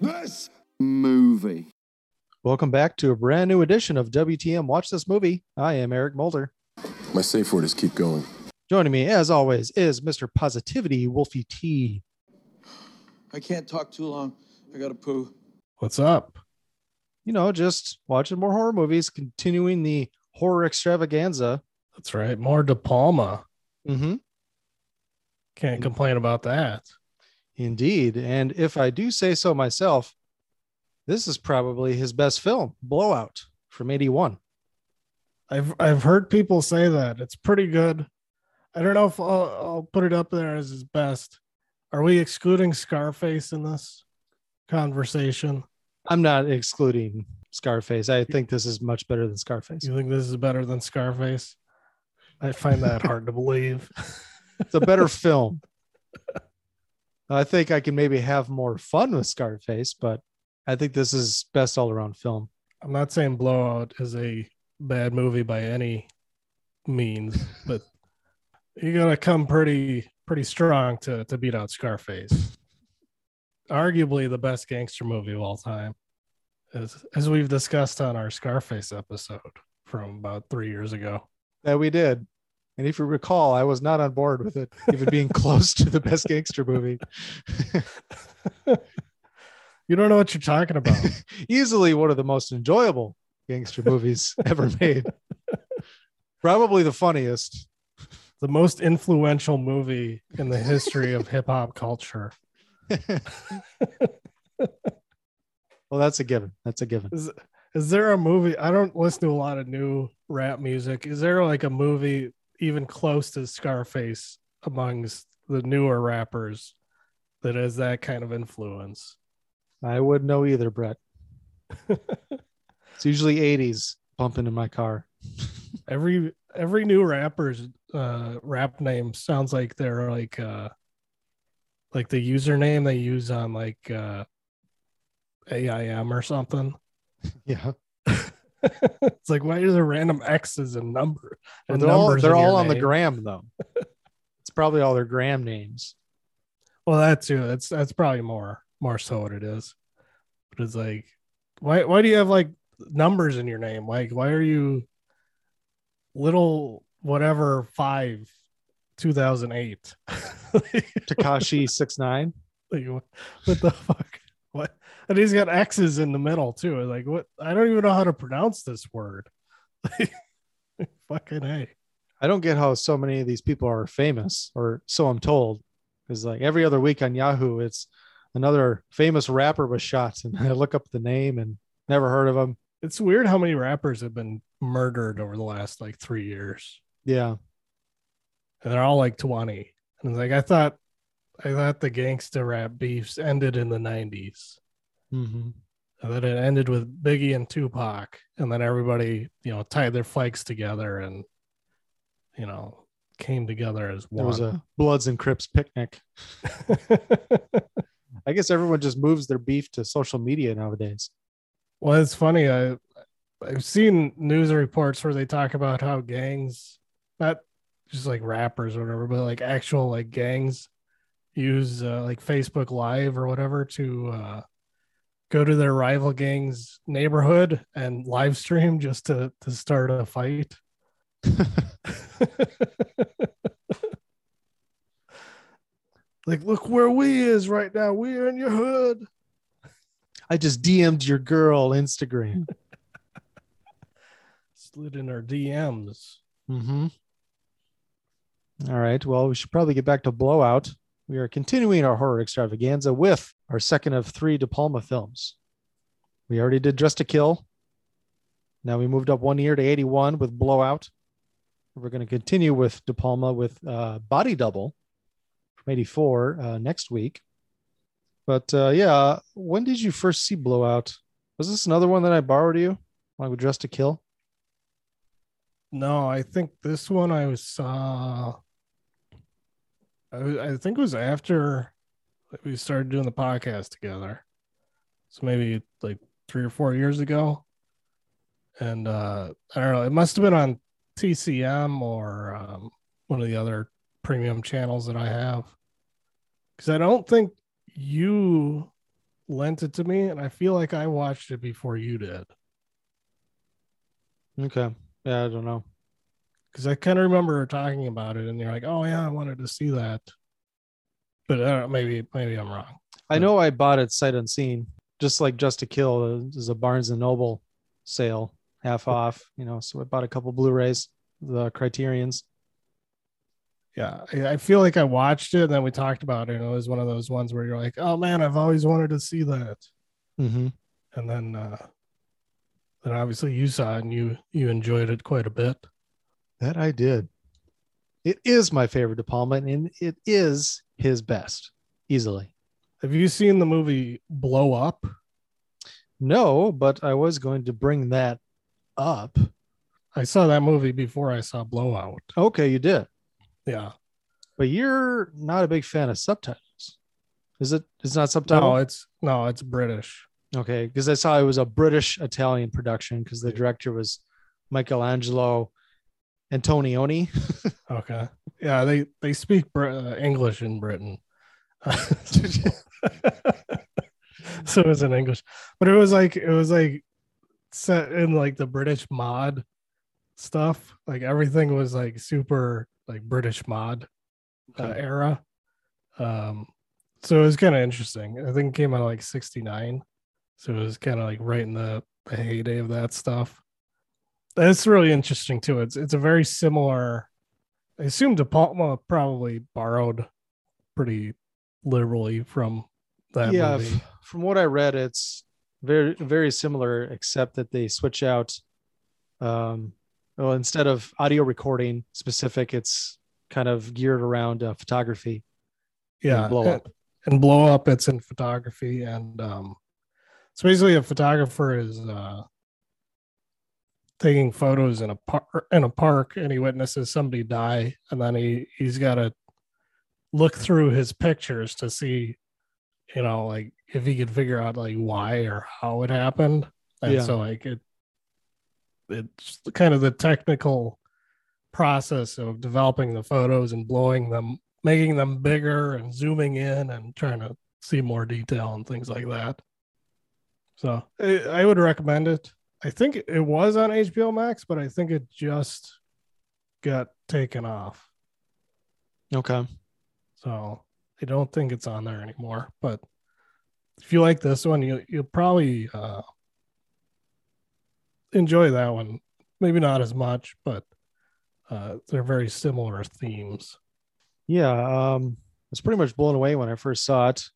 This movie. Welcome back to a brand new edition of WTM Watch This Movie. I am Eric Mulder. My safe word is keep going. Joining me, as always, is Mr. Positivity Wolfie T. I can't talk too long. I gotta poo. What's up? You know, just watching more horror movies, continuing the horror extravaganza. That's right. More De Palma. Mm-hmm. Can't complain about that. Indeed. And if I do say so myself, this is probably his best film, Blowout from 81. I've I've heard people say that it's pretty good. I don't know if I'll, I'll put it up there as his best. Are we excluding Scarface in this conversation? I'm not excluding Scarface. I think this is much better than Scarface. You think this is better than Scarface? I find that hard to believe. It's a better film. I think I can maybe have more fun with Scarface, but I think this is best all around film. I'm not saying Blowout is a bad movie by any means, but you gotta come pretty pretty strong to to beat out Scarface. Arguably the best gangster movie of all time, as as we've discussed on our Scarface episode from about three years ago. That we did. And if you recall, I was not on board with it even being close to the best gangster movie. You don't know what you're talking about. Easily one of the most enjoyable gangster movies ever made. Probably the funniest. the most influential movie in the history of hip hop culture. Well, that's a given. That's a given. Is is there a movie? I don't listen to a lot of new rap music. Is there like a movie even close to Scarface amongst the newer rappers that has that kind of influence? I wouldn't know either, Brett. It's usually 80s bumping in my car. Every every new rapper's uh rap name sounds like they're like uh like the username they use on like uh AIM or something. Yeah. It's like why are there random X's and number? And they're all, numbers they're all on the gram, though. it's probably all their gram names. Well, that too. That's that's probably more more so what it is. But it's like, why why do you have like numbers in your name? Like, why are you little whatever five, two thousand eight? Tekashi six nine. like, what the fuck? What? And he's got X's in the middle too. Like, what? I don't even know how to pronounce this word. Fucking a. I don't get how so many of these people are famous, or so I'm told. Because like every other week on Yahoo, it's another famous rapper was shot, and I look up the name and never heard of him. It's weird how many rappers have been murdered over the last like three years. Yeah, and they're all like 20 and it's like i thought i thought the gangsta rap beefs ended in the 90s hmm and then it ended with biggie and tupac and then everybody you know tied their flags together and you know came together as there one was a Bloods and Crips picnic. I guess everyone just moves their beef to social media nowadays. well it's funny i i've seen news reports where they talk about how gangs not just like rappers or whatever but like actual like gangs use uh, like facebook live or whatever to uh go to their rival gang's neighborhood and live stream just to to start a fight like look where we is right now we're in your hood I just DM'd your girl Instagram. slid in our dms Mm-hmm. All right. Well, we should probably get back to Blowout. We are continuing our horror extravaganza with our second of three De Palma films. We already did Dressed to Kill. Now we moved up one year to 81 with Blowout. We're going to continue with De Palma with uh, Body Double from 84 uh, next week. But uh, yeah, when did you first see Blowout? Was this another one that I borrowed you? Like with Dressed to Kill? No, I think this one I was saw. I, I think it was after we started doing the podcast together. So maybe like three or four years ago. And uh I don't know, it must have been on TCM or um, one of the other premium channels that I have. Because I don't think you lent it to me, and I feel like I watched it before you did. Okay. Yeah, I don't know. Because I kind of remember talking about it, and you're like, "Oh yeah, I wanted to see that," but uh, maybe maybe I'm wrong. I know I bought it sight unseen, just like Dressed to Kill uh, is a Barnes and Noble sale, half off. You know, so I bought a couple Blu-rays, the Criterion's. Yeah, I, I feel like I watched it, and then we talked about it, and it was one of those ones where you're like, "Oh man, I've always wanted to see that," Mm-hmm. and then uh, then obviously you saw it, and you you enjoyed it quite a bit. That I did. It is my favorite De Palma, and it is his best, easily. Have you seen the movie Blow Up? No, but I was going to bring that up. I saw that movie before I saw Blowout. Okay, you did, Yeah, but you're not a big fan of subtitles. Is it? It's not subtitle. no, it's no, it's British. Okay, because I saw it was a British Italian production because the director was Michelangelo Antonioni. Okay. Yeah, they they speak Br- uh, English in Britain. so it was in English, but it was like it was like set in like the British mod stuff. Like everything was like super like British mod uh, Okay. era. Um, so it was kind of interesting. I think it came out like '69, so it was kind of like right in the, the heyday of that stuff. That's really interesting too. It's it's a very similar. I assume De Palma probably borrowed pretty liberally from that yeah, movie. from what I read, it's very very similar, except that they switch out. Um, well, instead of audio recording specific, it's kind of geared around uh, photography. yeah, and blow and- up. and blow up. It's in photography, and um, so basically, a photographer is uh, taking photos in a park in a park, and he witnesses somebody die, and then he he's got to look through his pictures to see, you know, like if he could figure out like why or how it happened, and Yeah. so like it, it's kind of the technical process of developing the photos and blowing them making them bigger and zooming in and trying to see more detail and things like that. So I, I would recommend it. I think it was on HBO Max, but I think it just got taken off. Okay. So I don't think it's on there anymore. But if you like this one, you you'll probably uh, enjoy that one. Maybe not as much, but uh, they're very similar themes. Yeah, um, I was pretty much blown away when I first saw it.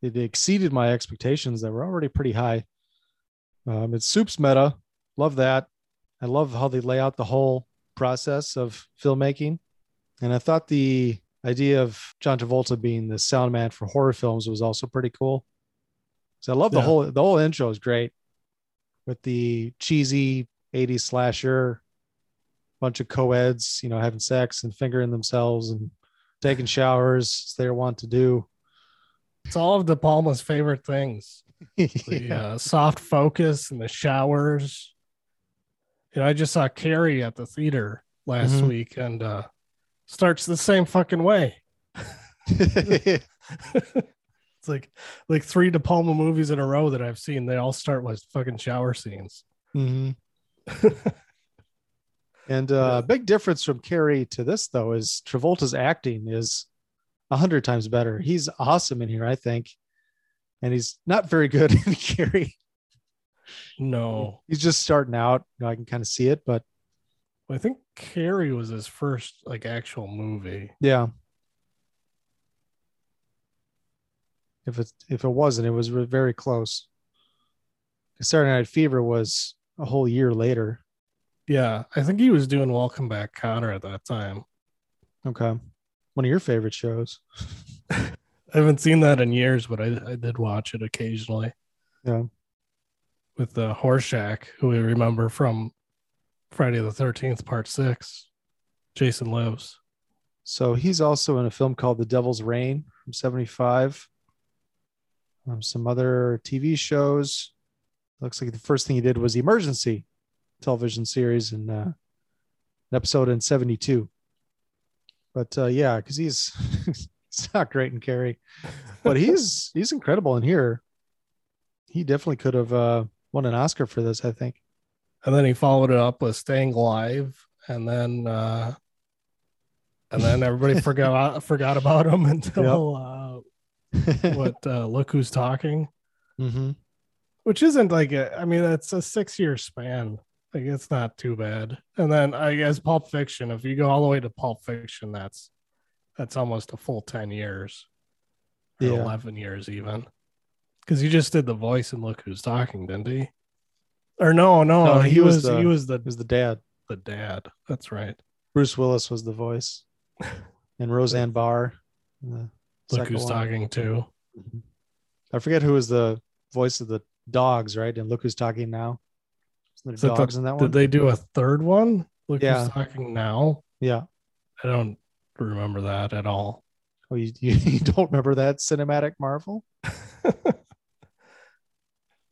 It exceeded my expectations that were already pretty high. Um, it's soups meta. Love that. I love how they lay out the whole process of filmmaking. And I thought the idea of John Travolta being the sound man for horror films was also pretty cool. So I love the Yeah. whole the whole intro is great with the cheesy 80s slasher, bunch of co-eds, you know, having sex and fingering themselves and taking showers as they want to do. It's all of De Palma's favorite things. the uh, soft focus and the showers. You know, I just saw Carrie at the theater last Mhm. week and uh starts the same fucking way. it's like like three De Palma movies in a row that I've seen. They all start with fucking shower scenes. Mm-hmm. And uh, a big difference from Carrie to this, though, is Travolta's acting is a hundred times better. He's awesome in here, I think, and he's not very good in Carrie. No, He's just starting out. You know, I can kind of see it, but I think Carrie was his first like actual movie. yeah. If it if it wasn't, it was very close. Saturday Night Fever was a whole year later. Yeah, I think he was doing Welcome Back Kotter at that time. Okay, one of your favorite shows. I haven't seen that in years, but I, I did watch it occasionally Yeah. with the Horshack, who we remember from Friday the Thirteenth Part Six. Jason lives. So he's also in a film called The Devil's Rain from 75. Um, some other TV shows. Looks like the first thing he did was the Emergency television series and uh, an episode in 72. But uh, yeah, because he's he's not great in Carrie, but he's he's incredible in here. He definitely could have uh, won an Oscar for this, I think. And then he followed it up with Staying Alive, and then uh and then everybody forgot forgot about him until uh what uh Look Who's Talking, hmm which isn't like a, I mean it's a six year span. Like it's not too bad. And then I guess Pulp Fiction, if you go all the way to Pulp Fiction, that's that's almost a full ten years. Or Yeah. eleven years even. Because he just did the voice and Look Who's Talking, didn't he? Or no, no, No, he, he was the- he was the He was the dad. the dad. That's right. Bruce Willis was the voice, and Roseanne Barr. the Look who's one. talking too. Mhm. I forget who was the voice of the dogs, right? And look who's talking now. Isn't there that the- dogs in that one Did they do a third one? Look Yeah. who's talking now. yeah. I don't remember that at all. Oh, you, you, you don't remember that cinematic marvel?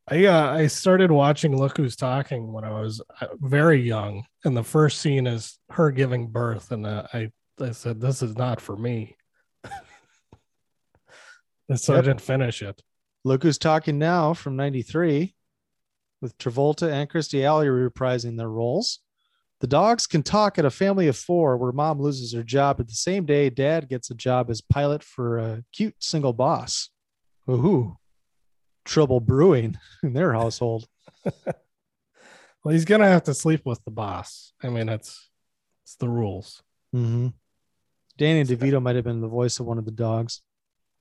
I uh, I started watching Look Who's Talking when I was uh, very young, and the first scene is her giving birth, and uh, I I said this is not for me, and so I didn't finish it. Look who's talking now from '93, with Travolta and Kirstie Alley reprising their roles. The dogs can talk at a family of four, where mom loses her job at the same day. Dad gets a job as pilot for a cute single boss. Ooh, trouble brewing in their household. Well, he's gonna have to sleep with the boss. I mean, it's it's the rules. Mm-hmm. Danny DeVito might have been the voice of one of the dogs.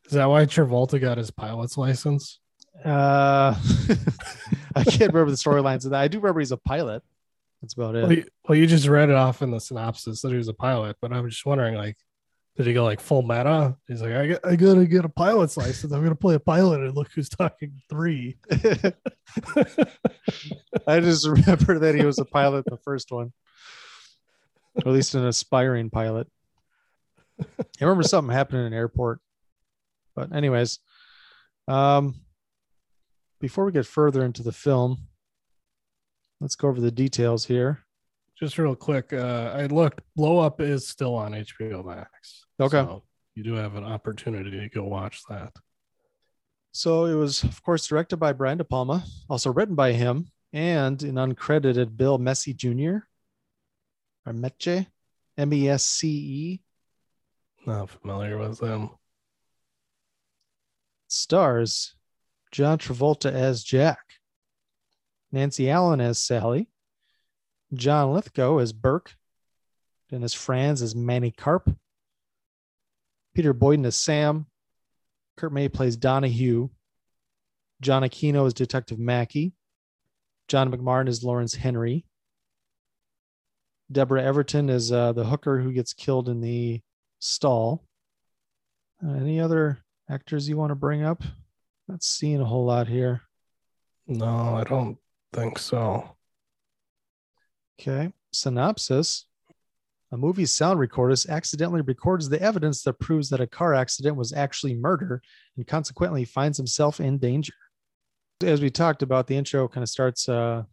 Is that why Travolta got his pilot's license? Uh, I can't remember the storylines of that. I do remember he's a pilot. That's about it. Well you, well, you just read it off in the synopsis that he was a pilot, but I'm just wondering, like, did he go like full meta? He's like, I, got, I gotta get a pilot's license. I'm gonna play a pilot and look who's talking three. I just remember that he was a pilot the first one, or at least an aspiring pilot. I remember something happened in an airport. But, anyways, um, before we get further into the film, let's go over the details here. Just real quick, uh, I looked. Blow Up is still on HBO Max. Okay. So you do have an opportunity to go watch that. So it was, of course, directed by Brian De Palma, also written by him, and an uncredited Bill Messi Jr. or Meche, M E S C E, Not familiar with them. stars John Travolta as Jack, Nancy Allen as Sally, John Lithgow as Burke, Dennis Franz as Manny Karp, Peter Boyden as Sam, Curt May plays Donahue, John Aquino as Detective Mackey, John McMartin as Lawrence Henry, Deborah Everton as uh, the hooker who gets killed in the stall. Uh, any other actors you want to bring up? Not seeing a whole lot here. No, I don't think so. Okay. Synopsis A movie's sound recordist accidentally records the evidence that proves that a car accident was actually murder and consequently finds himself in danger. As we talked about, the intro kind of starts, uh,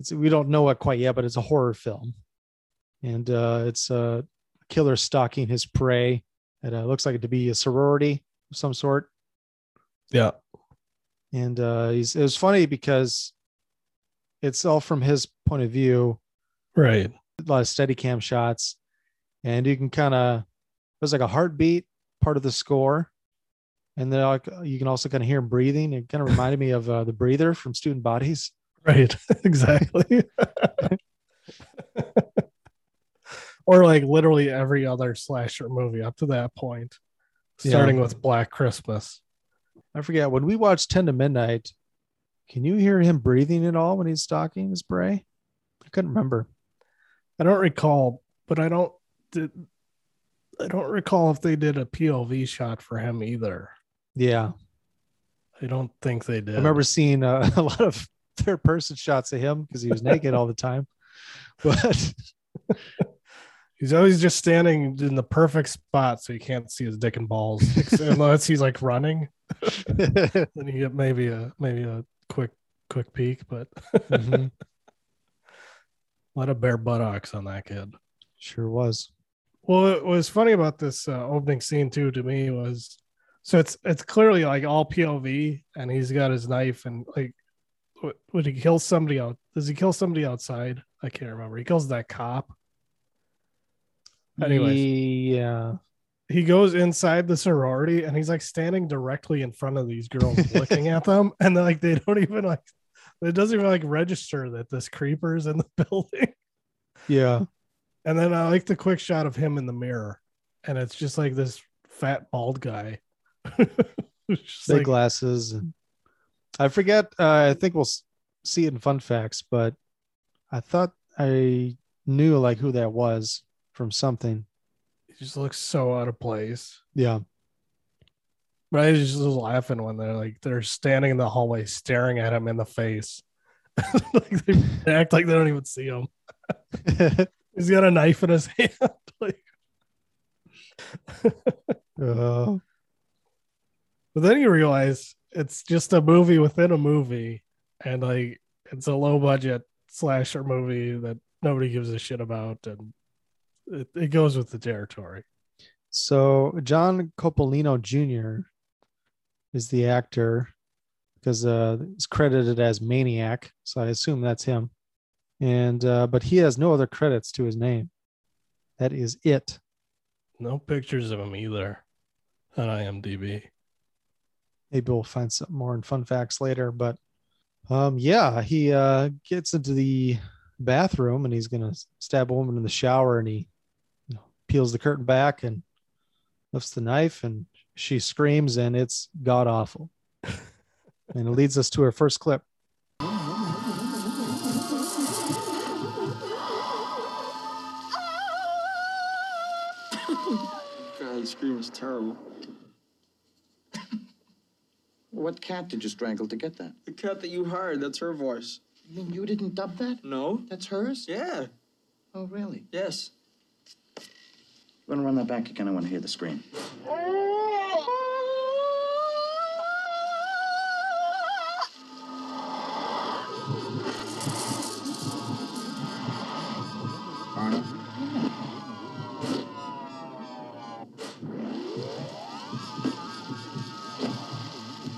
it's, we don't know it quite yet, but it's a horror film. And uh, it's a killer stalking his prey. It uh, looks like it to be a sorority of some sort. Yeah. and uh he's it was funny because it's all from his point of view Right. a lot of steady cam shots and you can kind of, it was like a heartbeat part of the score and then like you can also kind of hear him breathing it kind of reminded me of uh, the breather from student bodies Right. exactly. or like literally every other slasher movie up to that point, Yeah. starting with Black Christmas. i forget when we watched 10 to midnight can you hear him breathing at all when he's stalking his prey i couldn't remember I don't recall, but I don't did I don't recall if they did a POV shot for him either. Yeah. I don't think they did. I remember seeing uh, a lot of third person shots of him because he was naked all the time. But he's always just standing in the perfect spot so you can't see his dick and balls unless he's like running. then you get maybe a maybe a quick quick peek, but Mhm. a lot of bare buttocks on that kid. sure was. Well, what was funny about this uh, opening scene too to me was so it's it's clearly like all POV, and he's got his knife and like what would he kill somebody out? Does he kill somebody outside? I can't remember. He kills that cop. Anyways, Yeah. He goes inside the sorority and he's like standing directly in front of these girls looking at them, and they're like they don't even like it doesn't even like register that this creeper's in the building. Yeah. And then I like the quick shot of him in the mirror, and it's just like this fat bald guy. Just Big like, glasses. I forget. Uh, I think we'll see it in fun facts, but I thought I knew like who that was from something. Just looks so out of place. Yeah. But I just was laughing when they're like they're standing in the hallway staring at him in the face. like they act like they don't even see him. He's got a knife in his hand. like, Uh, but then you realize it's just a movie within a movie, and like it's a low budget slasher movie that nobody gives a shit about, and it, it goes with the territory. so John Coppolino Jr. is the actor because uh, he's credited as Maniac, so I assume that's him. And uh, but he has no other credits to his name. That is it. No pictures of him either on IMDb. maybe we'll find some more in fun facts later but um yeah he uh gets into the bathroom and he's gonna stab a woman in the shower and he peels the curtain back and lifts the knife and she screams and it's god awful and it leads us to our first clip God, the scream is terrible. What cat did you strangle to get that? The cat that you hired, that's her voice. You mean you didn't dub that? No? That's hers? Yeah. Oh, really? Yes. You want to run that back again? I want to hear the scream.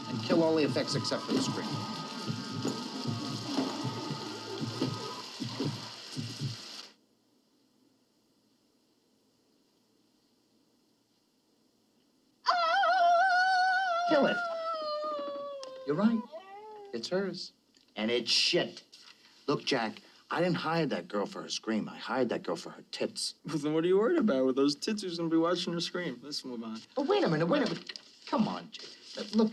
And kill all the effects except for the scream. Hers. And it's shit. Look, Jack, I didn't hire that girl for her scream. I hired that girl for her tits. Well, then what are you worried about? With those tits, who's gonna be watching her scream? Let's move on. But wait a minute, wait a minute. Come on, Jack. Look,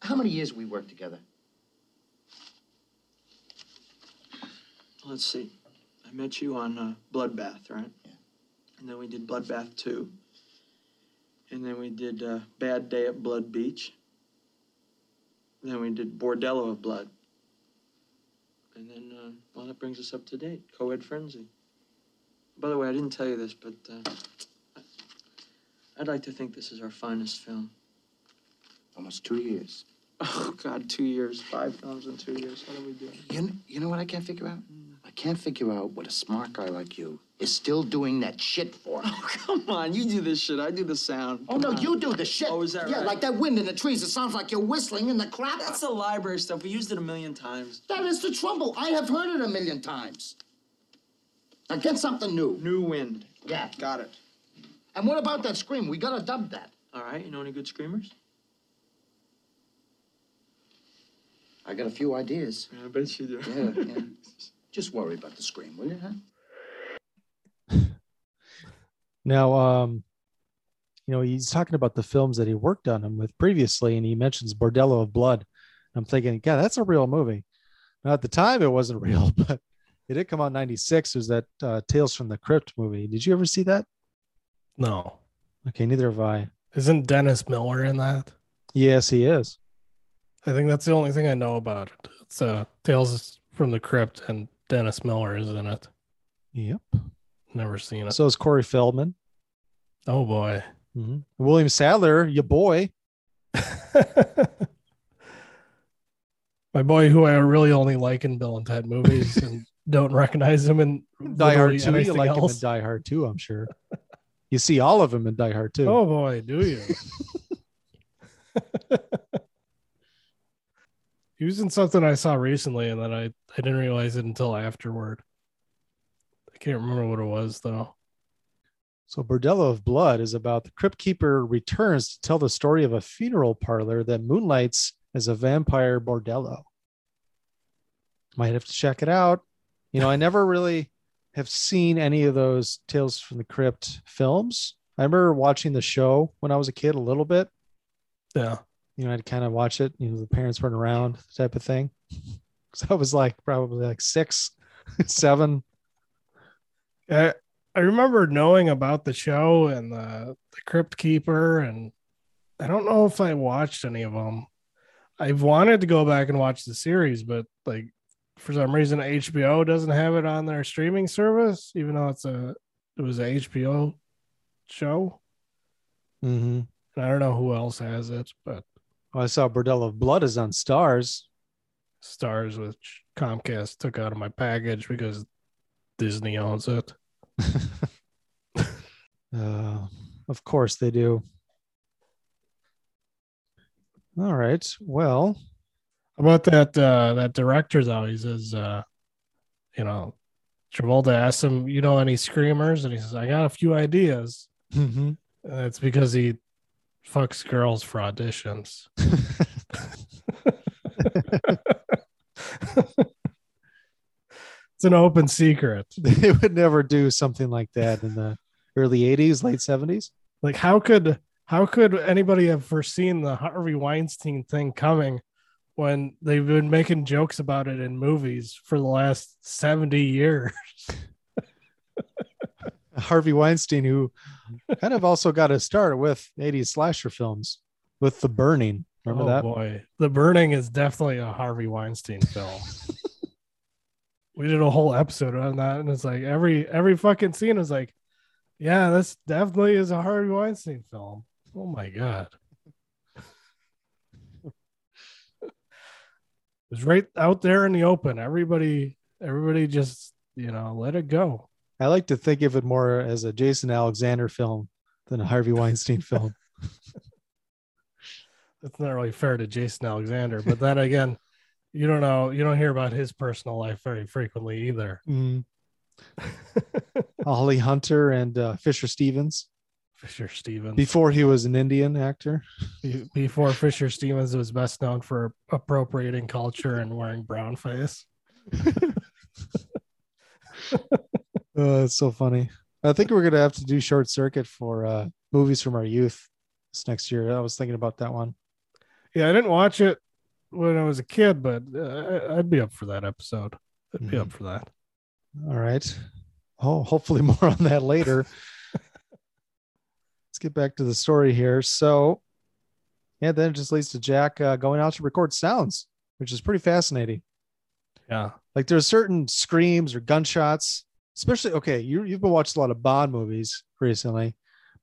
how many years we worked together? Let's see. I met you on uh, Bloodbath, right? Yeah. And then we did Bloodbath 2. And then we did uh, Bad Day at Blood Beach. And then we did Bordello of Blood. And then, uh, well, that brings us up to date. Coed Frenzy. By the way, I didn't tell you this, but uh, I'd like to think this is our finest film. Almost two years. Oh, God, two years. Five films in two years. How do we do it? You, kn- you know what I can't figure out? I can't figure out what a smart guy like you is still doing that shit for. Oh, come on. You do this shit. I do the sound. Oh, no, you do the shit. Oh, is that Yeah, right? like that wind in the trees. It sounds like you're whistling in the crap. That's the library stuff. We used it a million times. That is the trouble. I have heard it a million times. Now get something new. New wind. Yeah. Got it. And what about that scream? We gotta dub that. All right. You know any good screamers? I got a few ideas. I bet you do. Yeah, yeah. Just worry about the scream, will you, huh? Now, um, you know, he's talking about the films that he worked on him with previously, and he mentions Bordello of Blood. I'm thinking, God, that's a real movie. Now, at the time, it wasn't real, but it did come out in '96. It was that uh, Tales from the Crypt movie. Did you ever see that? No, Okay, neither have I. isn't Dennis Miller in that? Yes, he is. I think that's the only thing I know about it. It's uh, Tales from the Crypt, and Dennis Miller is in it. Yep. Never seen it. So is Corey Feldman. oh boy. Mhm. William Sadler, your boy. My boy, who I really only like in Bill and Ted movies and don't recognize him in Die Hard literally 2. You like him in. Die Hard 2, I'm sure. you see all of them in Die Hard 2. Oh boy, do you? he was in something I saw recently, and then I, I didn't realize it until afterward. Can't remember what it was though. So Bordello of Blood is about the Crypt Keeper returns to tell the story of a funeral parlor that moonlights as a vampire bordello. Might have to check it out. You know, I never really have seen any of those Tales from the Crypt films. I remember watching the show when I was a kid a little bit. Yeah. You know, I'd kind of watch it, you know, the parents weren't around type of thing. So I was like probably like six, seven. I I remember knowing about the show and the the Crypt Keeper, and I don't know if I watched any of them. I've wanted to go back and watch the series, but like for some reason HBO doesn't have it on their streaming service, even though it's a it was a HBO show. Mm-hmm. And I don't know who else has it, but Well, I saw Bordello of Blood is on Starz. Starz, which Comcast took out of my package because Disney owns it. Uh, of course they do. All right. Well, How about that uh that director though? He says uh you know Travolta asked him, you know any screamers? And he says, I got a few ideas. mhm. And it's because he fucks girls for auditions. it's an open secret. they would never do something like that in the early 80s, late 70s. Like how could how could anybody have foreseen the Harvey Weinstein thing coming when they've been making jokes about it in movies for the last 70 years? Harvey Weinstein, who kind of also got a start with 80s slasher films with The Burning. Remember that? oh that? boy, The Burning is definitely a Harvey Weinstein film. we did a whole episode on that, and it's like every every fucking scene is like, yeah, this definitely is a Harvey Weinstein film. Oh my god, it was right out there in the open. Everybody, everybody, just you know, let it go. I like to think of it more as a Jason Alexander film than a Harvey Weinstein film. That's not really fair to Jason Alexander, but then again, you don't know, you don't hear about his personal life very frequently either. Mm. Holly Hunter and uh, Fisher Stevens Fisher Stevens. before he was an Indian actor. Before Fisher Stevens was best known for appropriating culture and wearing brown face. Uh, it's so funny. I think we're gonna have to do short circuit for uh, movies from our youth this next year. I was thinking about that one. Yeah, I didn't watch it when I was a kid, but uh, I'd be up for that episode. I'd be up for that. All right. Oh, hopefully more on that later. Let's get back to the story here. So, yeah, then it just leads to Jack uh, going out to record sounds, which is pretty fascinating. Yeah. Like there's certain screams or gunshots, especially okay, you you've been watching a lot of Bond movies recently.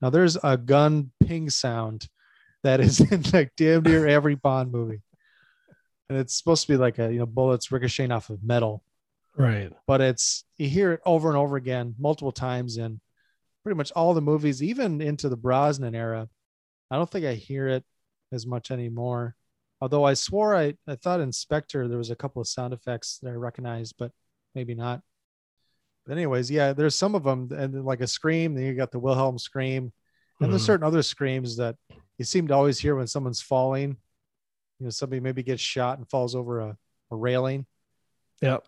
Now there's a gun ping sound that is in like damn near every Bond movie. And it's supposed to be like a you know bullets ricocheting off of metal, Right. but it's you hear it over and over again multiple times in pretty much all the movies, even into the Brosnan era. I don't think I hear it as much anymore. Although I swore I, I thought Inspector there was a couple of sound effects that I recognized, but maybe not. But anyways, yeah, there's some of them and like a scream, then you got the Wilhelm scream. And there's Mhm. certain other screams that you seem to always hear when someone's falling. You know, somebody maybe gets shot and falls over a, a railing. Yep.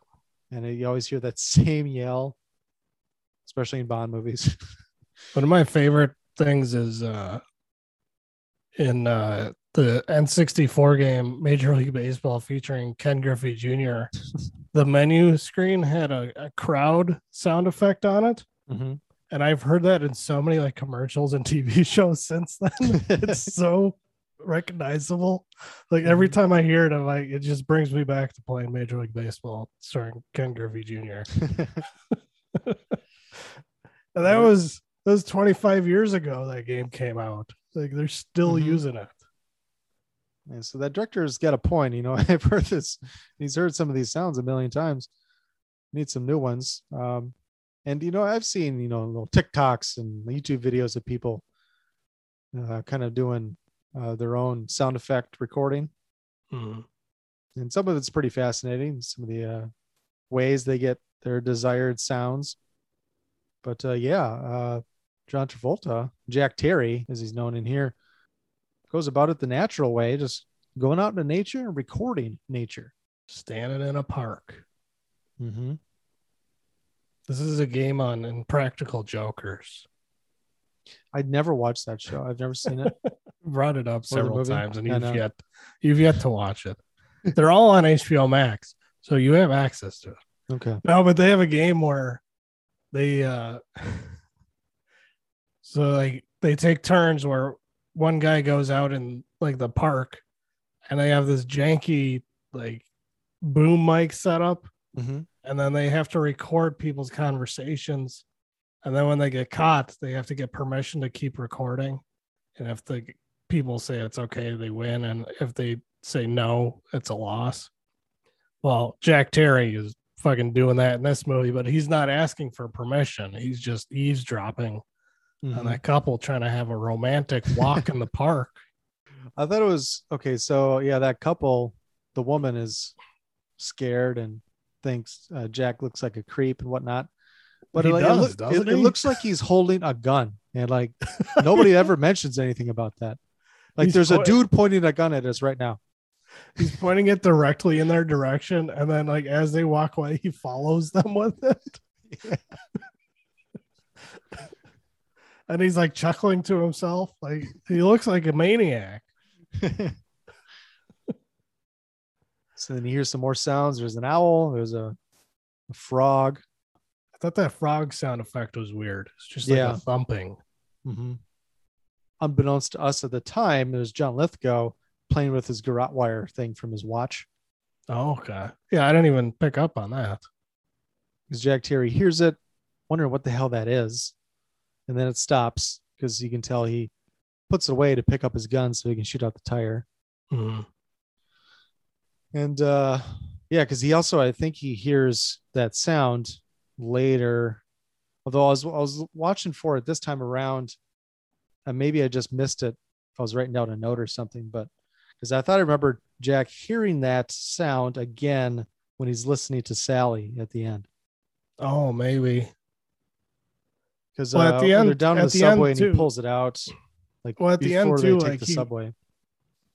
And you always hear that same yell, especially in Bond movies. One of my favorite things is uh in uh the N64 game Major League Baseball featuring Ken Griffey Jr. the menu screen had a, a crowd sound effect on it. Mhm. And I've heard that in so many like commercials and TV shows since then. it's so recognizable. Like every time I hear it, I'm like, it just brings me back to playing Major League Baseball starring Ken Griffey Jr. and that was that was 25 years ago that game came out. Like they're still Mhm. using it. And so that director's got a point. You know, I've heard this. He's heard some of these sounds a million times. Need some new ones. Um, and you know, I've seen you know little TikToks and YouTube videos of people uh, kind of doing uh, their own sound effect recording, Mhm. and some of it's pretty fascinating. Some of the uh, ways they get their desired sounds. But uh, yeah, uh, John Travolta, Jack Terry, as he's known in here, goes about it the natural way, just going out into nature and recording nature. Standing in a park. Mm-hmm. This is a game on Impractical Jokers. I'd never watched that show. I've never seen it. Brought it up several times, and you've yet you've yet to watch it. They're all on HBO Max, so you have access to it. Okay. No, but they have a game where they uh so like they take turns where one guy goes out in like the park and they have this janky like boom mic set up Mm-hmm. and then they have to record people's conversations and then when they get caught they have to get permission to keep recording and if the people say it's okay they win and if they say no it's a loss well jack terry is fucking doing that in this movie but he's not asking for permission he's just eavesdropping Mm-hmm. on that couple trying to have a romantic walk in the park I thought it was okay. So yeah, that couple, the woman is scared and thinks uh, Jack looks like a creep and whatnot. But He it, like, does, it, look- doesn't it- it looks like he's holding a gun, and like nobody ever mentions anything about that. Like He's there's a dude pointing a gun at us right now. he's pointing it directly in their direction and then like as they walk away he follows them with it and he's like chuckling to himself like he looks like a maniac So then you hear some more sounds. There's an owl. There's a, a frog. i thought that frog sound effect was weird it's just like Yeah. a thumping Mm-hmm. Unbeknownst to us at the time, there's John Lithgow playing with his garrote wire thing from his watch. oh okay yeah i didn't even pick up on that Because Jack Terry hears it, wondering what the hell that is. And then it stops because you can tell he puts it away to pick up his gun so he can shoot out the tire. Mhm. And uh yeah, because he also I think he hears that sound later. Although I was I was watching for it this time around, and maybe I just missed it. If I was writing down a note or something, but because I thought I remember Jack hearing that sound again when he's listening to Sally at the end. oh maybe Because Well, at uh, the end- they're down in at the the subway and too. he pulls it out. Like Well, at the end, too, like, the he- subway.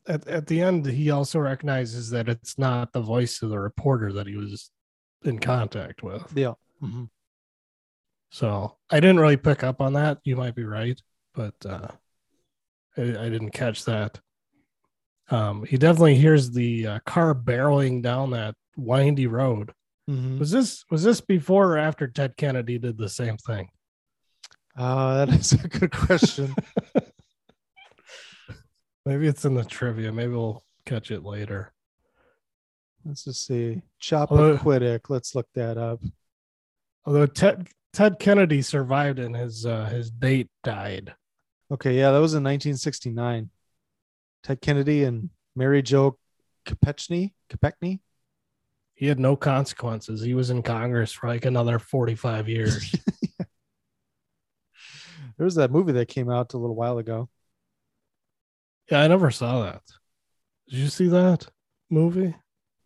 at, at the end he also recognizes that it's not the voice of the reporter that he was in contact with Yeah. Mhm. So I didn't really pick up on that. You might be right, but uh, I, I didn't catch that. Um, he definitely hears the uh, car barreling down that windy road. Mhm. Was this was this before or after Ted Kennedy did the same thing? Uh, that is a good question. Maybe it's in the trivia. Maybe we'll catch it later. Let's just see. Although- Chappaquiddick. Let's look that up. Although Ted Ted Kennedy survived and his uh, his date died. Okay, yeah, that was in 1969. Ted Kennedy and Mary Jo Kopechny. Kopechny. He had no consequences. He was in Congress for like another 45 years. There was that movie that came out a little while ago. yeah, I never saw that. Did you see that movie?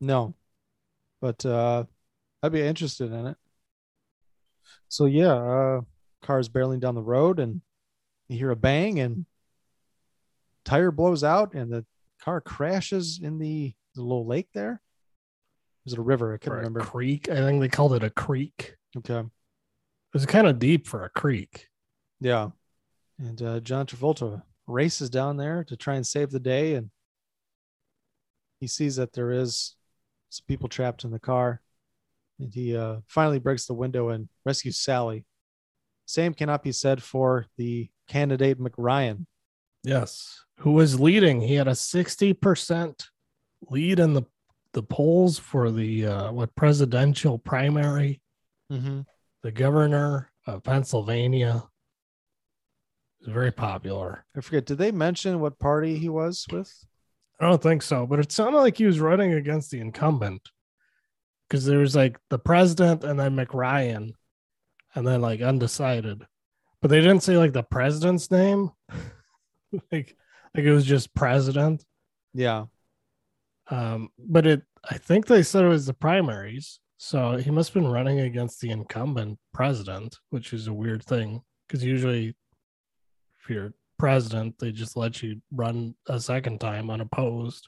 No, but uh, I'd be interested in it. So yeah, uh, cars barreling down the road, and you hear a bang, and tire blows out, and the car crashes in the, the little lake there. Was it a river? I couldn't a remember. creek. I think they called it a creek. Okay. It was kind of deep for a creek. Yeah. And uh, John Travolta races down there to try and save the day. And he sees that there is some people trapped in the car. And he uh, finally breaks the window and rescues Sally. Same cannot be said for the candidate McRyan. Yes. Who was leading? He had a 60% lead in the the polls for the uh, what presidential primary, Mm-hmm. the governor of Pennsylvania. Was very popular. I forget. Did they mention what party he was with? I don't think so, but it sounded like he was running against the incumbent because there was like the president and then McRyan and then like undecided. But they didn't say like the president's name. like like it was just president. Yeah. Um, but it I think they said it was the primaries. So he must have been running against the incumbent president, which is a weird thing because usually if you're president, they just let you run a second time unopposed.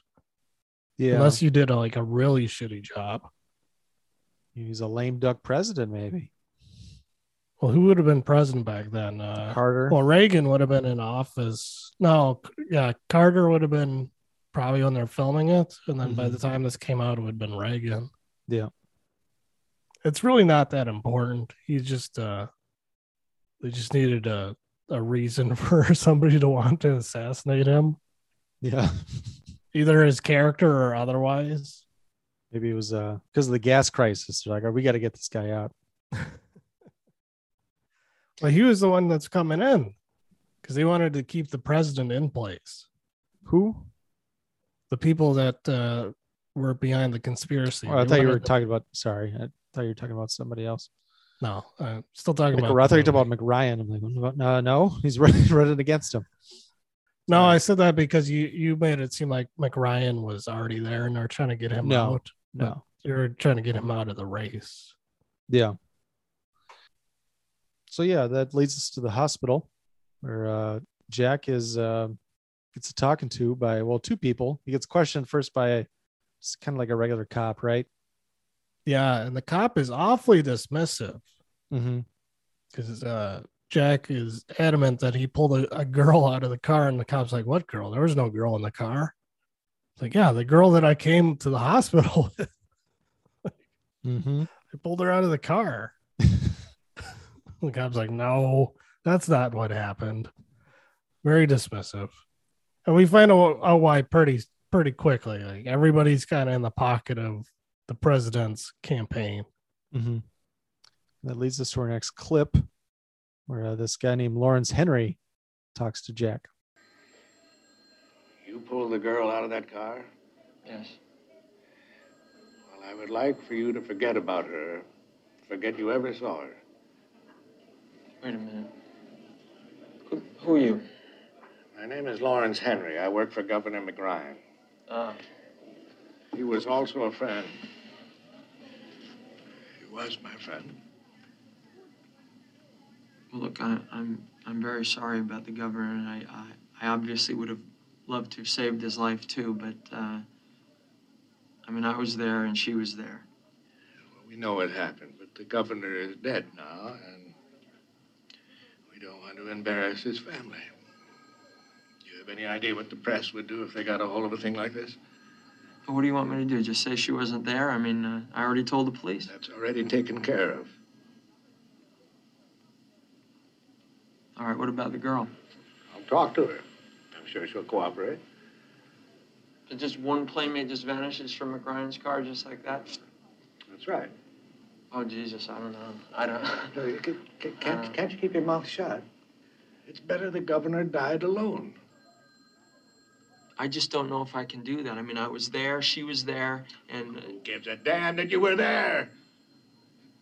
Yeah. Unless you did a, like a really shitty job. He's a lame duck president, maybe. Well, who would have been president back then? Uh, Carter. well, Reagan would have been in office. No, yeah, Carter would have been probably when they're filming it, and then by Mhm. the time this came out, it would have been Reagan. Yeah. It's really not that important. He's just uh, they just needed a a reason for somebody to want to assassinate him, Yeah. either his character or otherwise. Maybe it was uh because of the gas crisis. They're like, oh, we got to get this guy out. But he was the one that's coming in because they wanted to keep the president in place. Who? The people that uh, were behind the conspiracy. Oh, I thought you were wanted- talking about. Sorry, I thought you were talking about somebody else. No, I'm still talking Mc- about. I thought you were talking about McRyan. I'm like, no, no, he's running, running against him. No, I said that because you you made it seem like McRyan was already there and they're trying to get him No, out. No. You're trying to get him out of the race. Yeah. So yeah, that leads us to the hospital where uh, Jack is uh, gets talking to by well two people. He gets questioned first by it's kind of like a regular cop, right? Yeah, and the cop is awfully dismissive Mm-hmm. because uh, Jack is adamant that he pulled a, a girl out of the car, and the cop's like, "What girl? There was no girl in the car." It's like, yeah, the girl that I came to the hospital with. Mm-hmm. I pulled her out of the car. The cop's like, no, that's not what happened. Very dismissive. And we find out, out why pretty pretty quickly. Like everybody's kind of in the pocket of the president's campaign. Mm-hmm. That leads us to our next clip, where uh, this guy named Lawrence Henry talks to Jack. You pulled the girl out of that car? Yes. Well, I would like for you to forget about her. Forget you ever saw her. Wait a minute. Who, who are you? My name is Lawrence Henry. I work for Governor McRyan. Ah, He was also a friend. He was my friend. well, look, I, I'm I'm very sorry about the governor, and I, I, I obviously would have loved to have saved his life too, but uh, I mean, I was there and she was there. We know what happened, but the governor is dead now, and we don't want to embarrass his family. Do you have any idea what the press would do if they got a hold of a thing like this? But what do you want me to do? Just say she wasn't there? I mean, uh, I already told the police. That's already taken care of. All right, what about the girl? I'll talk to her. I'm sure she'll cooperate. Did just one playmate just vanishes from McRyan's car just like that? That's right. Oh, Jesus, I don't know. I don't. No, you can, can, Uh. can't, can't you keep your mouth shut? It's better the governor died alone. I just don't know if I can do that. I mean, I was there, she was there, and uh, Who gives a damn that you were there?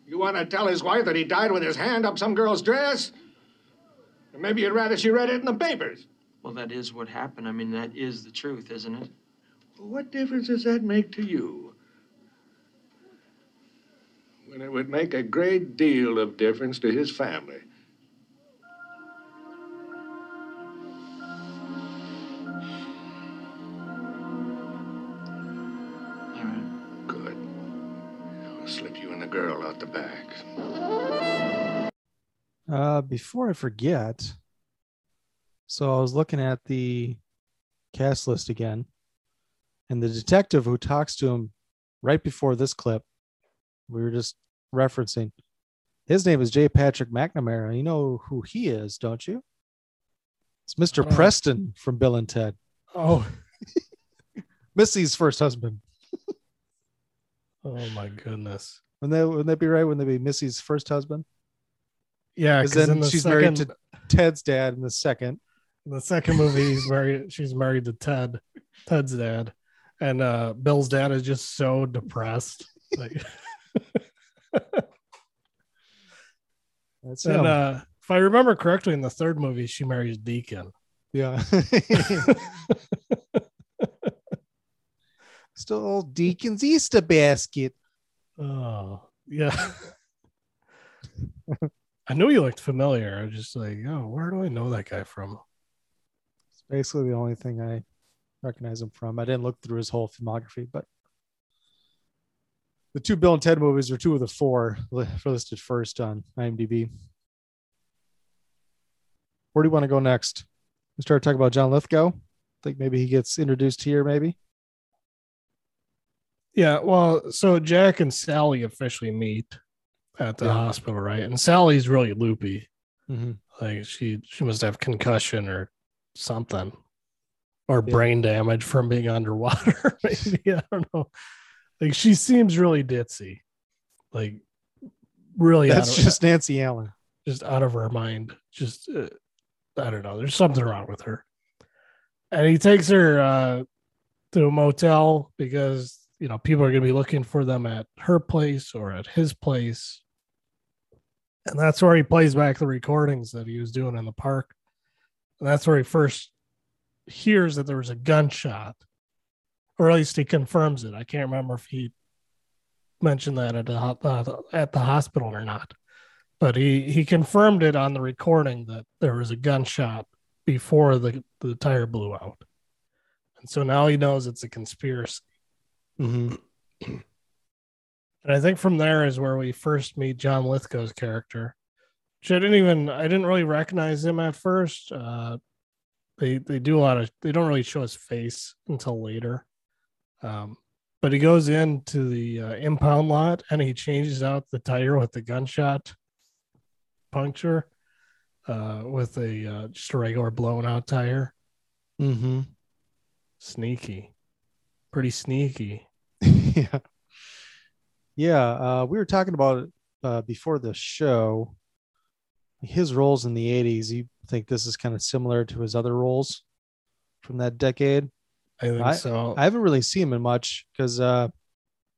You want to tell his wife that he died with his hand up some girl's dress? Or maybe you'd rather she read it in the papers. well, that is what happened. I mean, that is the truth, isn't it? Well, what difference does that make to you? When it would make a great deal of difference to his family. All right. Good. I'll slip you and the girl out the back. Uh, before I forget, so I was looking at the cast list again, and the detective who talks to him right before this clip, we were just referencing, his name is J. Patrick McNamara. You know who he is, don't you? It's Mr. Oh. Preston from Bill and Ted. Oh, Missy's first husband. oh my goodness. Wouldn't that, wouldn't that be right? Wouldn't that be Missy's first husband? Yeah, Because then the she's second, married to Ted's dad in the second. in the second movie, he's married. She's married to Ted, Ted's dad, and uh Bill's dad is just so depressed. Like, That's and him. uh, if I remember correctly, in the third movie, she marries Deacon. yeah. Still old Deacon's Easter basket. Oh, yeah. I knew he looked familiar. I was just like, oh, where do I know that guy from? It's basically the only thing I recognize him from. I didn't look through his whole filmography, but the two Bill and Ted movies are two of the four listed first on IMDb. Where do you want to go next? We start talking about John Lithgow. I think maybe he gets introduced here, maybe. Yeah, well, so Jack and Sally officially meet at the Yeah. hospital, right? And Sally's really loopy. Mm-hmm. Like she she must have concussion or something. Or Yeah. brain damage from being underwater. Maybe I don't know. Like she seems really ditzy. Like really out That's of, just Nancy Allen. just out of her mind. Just uh, I don't know. There's something wrong with her. And he takes her uh, to a motel because you know people are going to be looking for them at her place or at his place. And that's where he plays back the recordings that he was doing in the park. And that's where he first hears that there was a gunshot, or at least he confirms it. I can't remember if he mentioned that at the, uh, at the hospital or not. But he he confirmed it on the recording that there was a gunshot before the the tire blew out. And so now he knows it's a conspiracy. Mm-hmm. and i think from there is where we first meet john lithgow's character. Which i didn't even i didn't really recognize him at first. Uh they they do a lot of they don't really show his face until later um but he goes into the uh, impound lot and he changes out the tire with the gunshot puncture uh, with a uh, just a regular blown out tire. Mm-hmm. Sneaky, pretty sneaky. yeah. Yeah. Uh, we were talking about it uh, before the show. His roles in the 80s, you think this is kind of similar to his other roles from that decade? I think I- so. I haven't really seen him in much because, uh,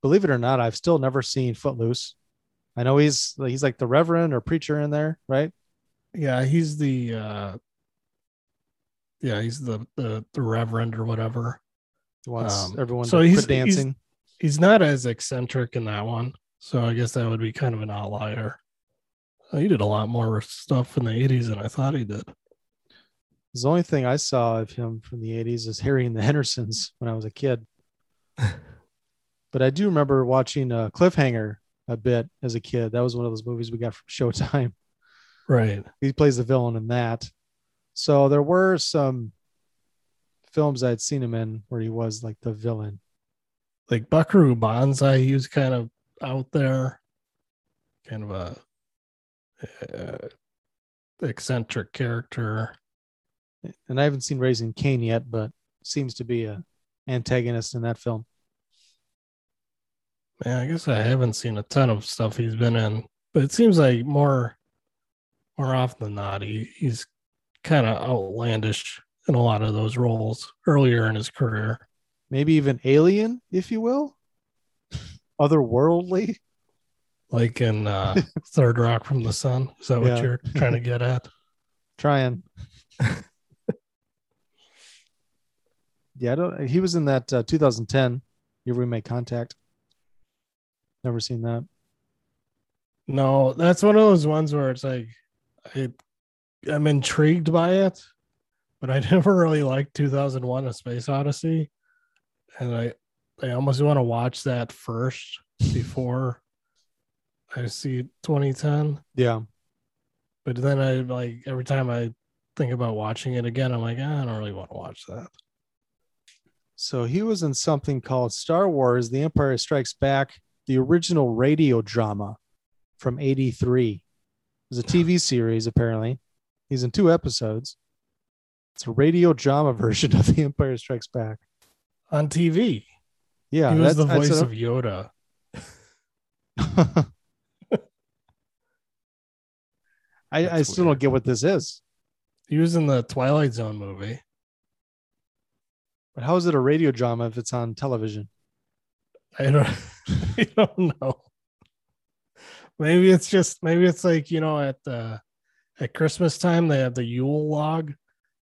believe it or not, I've still never seen Footloose. I know he's he's like the reverend or preacher in there, right? yeah, he's the uh, yeah, he's the the, the reverend or whatever. He wants Um, everyone so to he's- dancing. He's not as eccentric in that one, so I guess that would be kind of an outlier. He did a lot more stuff in the '80s than I thought he did. The only thing I saw of him from the 80s is Harry and the Hendersons when I was a kid. but I do remember watching uh, Cliffhanger a bit as a kid. That was one of those movies we got from Showtime. Right. He plays the villain in that. So there were some films I'd seen him in where he was like the villain. like Buckaroo Banzai, he was kind of out there, kind of a uh, eccentric character. And I haven't seen Raising Cain yet, but seems to be a antagonist in that film. Yeah, I guess I haven't seen a ton of stuff he's been in, but it seems like more, more often than not, he, he's kind of outlandish in a lot of those roles earlier in his career. Maybe even alien, if you will. Otherworldly. Like in uh, Third Rock from the Sun. Is that what Yeah. you're trying to get at? Trying. Yeah, I don't he was in that uh, 2010 Year We Make Contact. Never seen that. No, that's one of those ones where it's like I I'm intrigued by it, but I never really liked 2001 A Space Odyssey. And I I almost want to watch that first before I see 2010. Yeah. But then I like every time I think about watching it again, I'm like, "Ah, I don't really want to watch that. So he was in something called Star Wars The Empire Strikes Back, the original radio drama from 83. It was a TV series, apparently. He's in two episodes. It's a radio drama version of The Empire Strikes Back. on TV. Yeah, he was the voice that's of Yoda. I, I That's still don't get what this is. He was in the Twilight Zone movie. But how is it a radio drama if it's on television? I don't, I don't know. Maybe it's just maybe it's like you know at the at Christmas time they have the Yule log,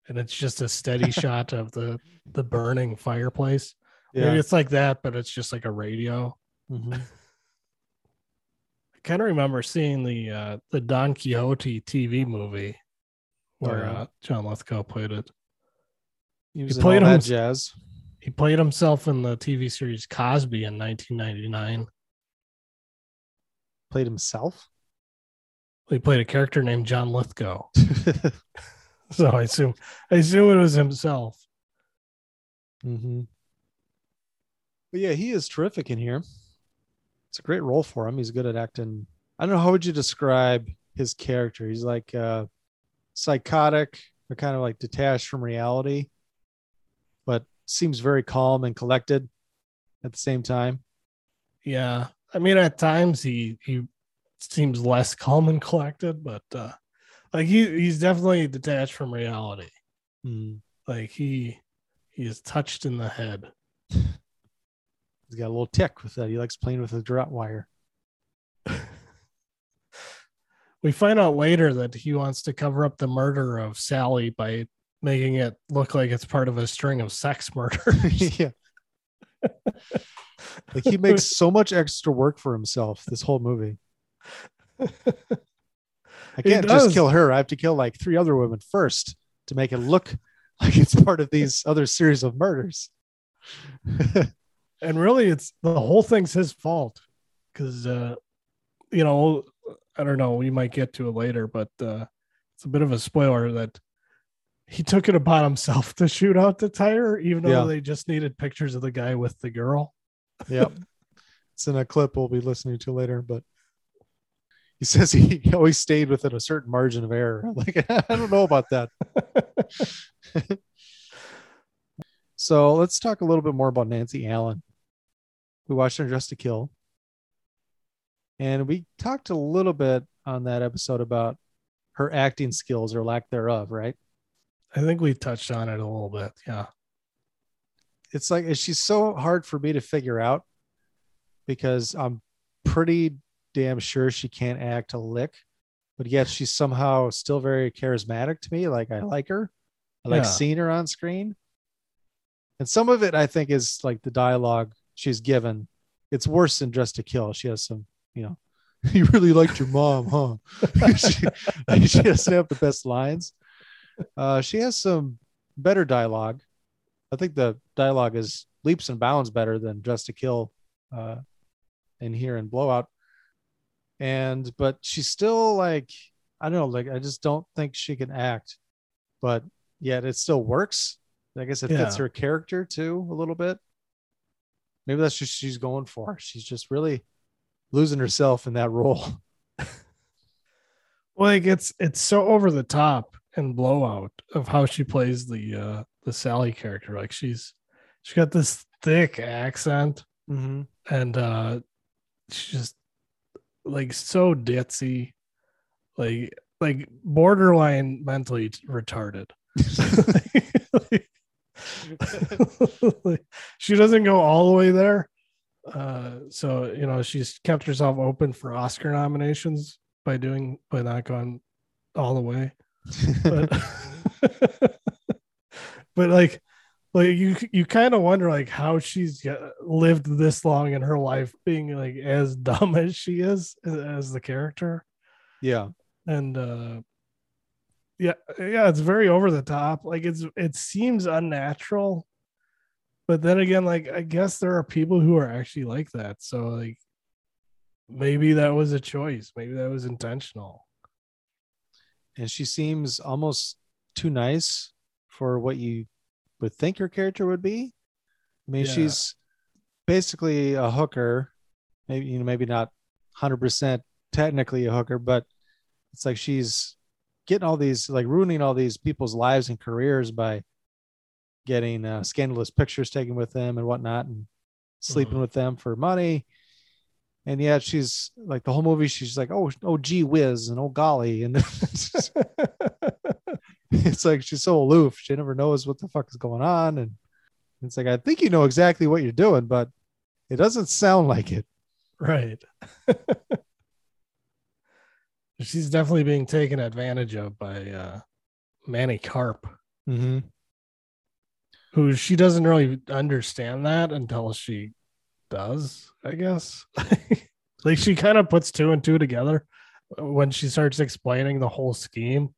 and it's just a steady shot of the the burning fireplace. Yeah. Maybe it's like that, but it's just like a radio. Mhm. I kind of remember seeing the uh the Don Quixote TV movie where Oh, uh, John Lithgow played it. He was he played him jazz. He played himself in the TV series Cosby in 1999. Played himself. He played a character named John Lithgow. so I assume I assume it was himself. Mm-hmm. But yeah, he is terrific in here. It's a great role for him. He's good at acting. I don't know how would you describe his character. He's like uh, psychotic, or kind of like detached from reality, but seems very calm and collected at the same time. Yeah. I mean at times he he seems less calm and collected, but uh like he he's definitely detached from reality. Mm. Like he he is touched in the head. He's got a little tick with that. He likes playing with a drop wire. We find out later that he wants to cover up the murder of Sally by making it look like it's part of a string of sex murders. yeah. Like he makes so much extra work for himself this whole movie. I can't just kill her. I have to kill like three other women first to make it look like it's part of these other series of murders. and really it's the whole thing's his fault because uh you know i don't know we might get to it later but uh it's a bit of a spoiler that he took it upon himself to shoot out the tire even though Yeah. they just needed pictures of the guy with the girl Yep. it's in a clip we'll be listening to later, but he says he always stayed within a certain margin of error. Like, I don't know about that. so let's talk a little bit more about Nancy Allen. We watched her Dressed to Kill. And we talked a little bit on that episode about her acting skills or lack thereof, right? I think we touched on it a little bit yeah it's like she's so hard for me to figure out because I'm pretty damn sure she can't act a lick, but yet she's somehow still very charismatic to me. Like I like her. I like Yeah. seeing her on screen. And some of it I think is like the dialogue she's given. It's worse than Dressed to Kill. She has some, you know, you really liked your mom, huh? she, she doesn't have the best lines. Uh, she has some better dialogue. I think the dialogue is leaps and bounds better than Dressed to Kill uh, in here in Blow Out. And but she's still like I don't know, like I just don't think she can act, but yet it still works. I guess it fits her character too a little bit. Maybe that's just she's going for. She's just really losing herself in that role. like it's it's so over the top and blowout of how she plays the uh the sally character. Like she's she's got this thick accent Mm-hmm. and uh she's just like so ditzy. Like like borderline mentally retarded. Like, she doesn't go all the way there. Uh so you know she's kept herself open for oscar nominations by doing by not going all the way but but like like you you kind of wonder like how she's lived this long in her life being like as dumb as she is as, as the character. Yeah. and uh yeah yeah it's very over the top. Like it's it seems unnatural. But then again like i guess there are people who are actually like that. So like maybe that was a choice. Maybe that was intentional and she seems almost too nice for what you would think her character would be. I mean, Yeah. she's basically a hooker, maybe you know, maybe not hundred percent technically a hooker, but it's like she's getting all these like ruining all these people's lives and careers by getting uh, scandalous pictures taken with them and whatnot and sleeping with them for money and yet she's like the whole movie she's like oh oh gee whiz and oh golly and it's, it's like she's so aloof she never knows what the fuck is going on and it's like i think you know exactly what you're doing but it doesn't sound like it Right. She's definitely being taken advantage of by uh, Manny Karp, mm-hmm. who she doesn't really understand that until she does, I guess. like she kind of puts two and two together when she starts explaining the whole scheme.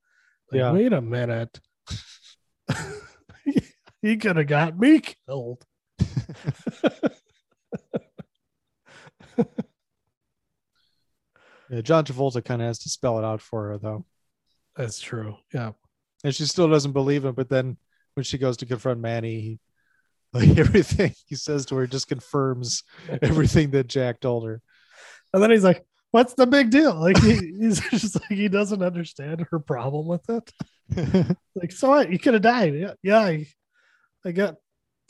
Like, Yeah. wait a minute. he could have got me killed. yeah, john travolta kind of has to spell it out for her though That's true. Yeah. and she still doesn't believe him but then when she goes to confront manny he, like everything he says to her just confirms everything that jack told her And then he's like, "What's the big deal?" Like he, he's just like he doesn't understand her problem with it. like, so what? You could have died. Yeah, yeah. I, I got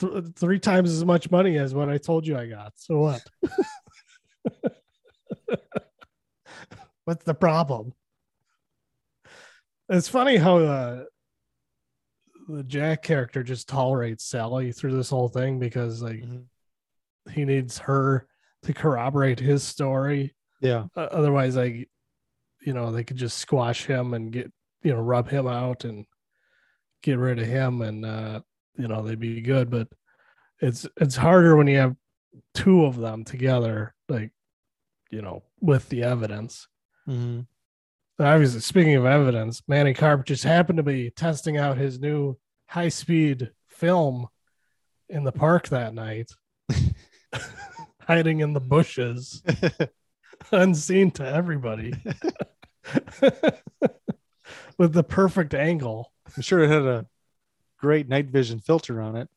th- three times as much money as what I told you I got. So what? What's the problem? It's funny how uh, the Jack character just tolerates Sally through this whole thing because like he needs her to corroborate his story. yeah Uh, otherwise, like you know, they could just squash him and get you know rub him out and get rid of him, and uh, you know they'd be good. But it's it's harder when you have two of them together, like you know, with the evidence. mm-hmm. Obviously, speaking of evidence, Manny Karp just happened to be testing out his new high speed film in the park that night, hiding in the bushes, unseen to everybody, with the perfect angle. i'm sure it had a great night vision filter on it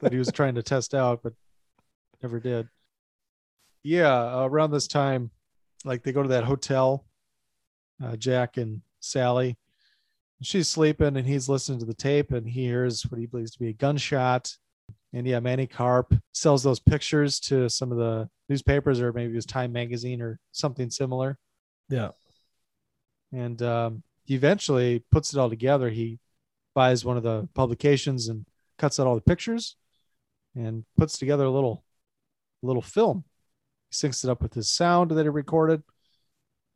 that he was trying to test out but never did yeah around this time like they go to that hotel uh, jack and sally she's sleeping and he's listening to the tape and he hears what he believes to be a gunshot. And yeah manny karp sells those pictures to some of the newspapers or maybe it was time magazine or something similar. Yeah. and um, he eventually puts it all together. He buys one of the publications and cuts out all the pictures and puts together a little little film. He syncs it up with his sound that he recorded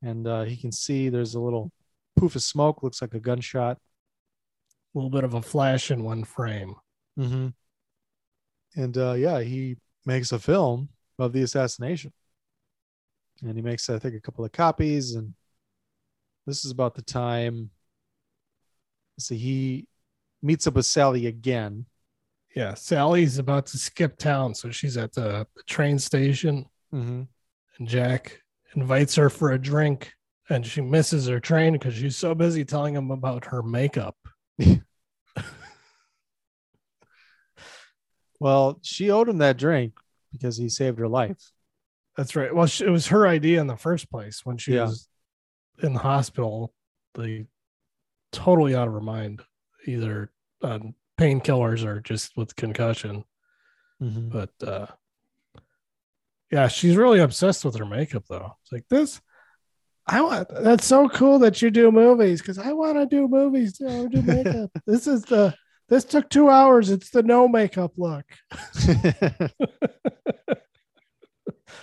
and uh, he can see there's a little poof of smoke looks like a gunshot A little bit of a flash in one frame. mm-hmm. and uh, yeah he makes a film of the assassination and he makes i think a couple of copies and this is about the time so he meets up with sally again Yeah, Sally's about to skip town, so she's at the, the train station, mm-hmm. and Jack invites her for a drink, and she misses her train because she's so busy telling him about her makeup. Well, she owed him that drink because he saved her life. That's right. Well, she, it was her idea in the first place when she Yeah. was in the hospital. They totally out of her mind, either on painkillers or just with concussion. Mhm. But uh yeah, she's really obsessed with her makeup though. It's like this. I want that's so cool that you do movies because I want to do movies do makeup. this is the this took two hours. It's the no makeup look.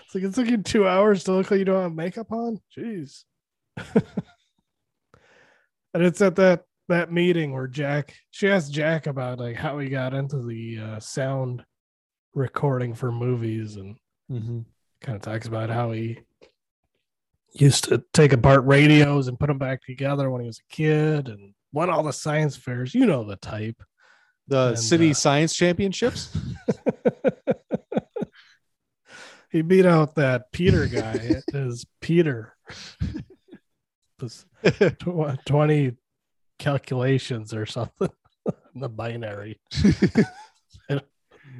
It's like it took you two hours to look like you don't have makeup on. Jeez. and it's at that that meeting where Jack she asked Jack about like how he got into the uh, sound recording for movies and Mhm. kind of talks about how he used to take apart radios and put them back together when he was a kid and won all the science fairs. You know the type. The And, city uh, science championships. he beat out that Peter guy. it is Peter. Was tw- 20 calculations or something in the binary.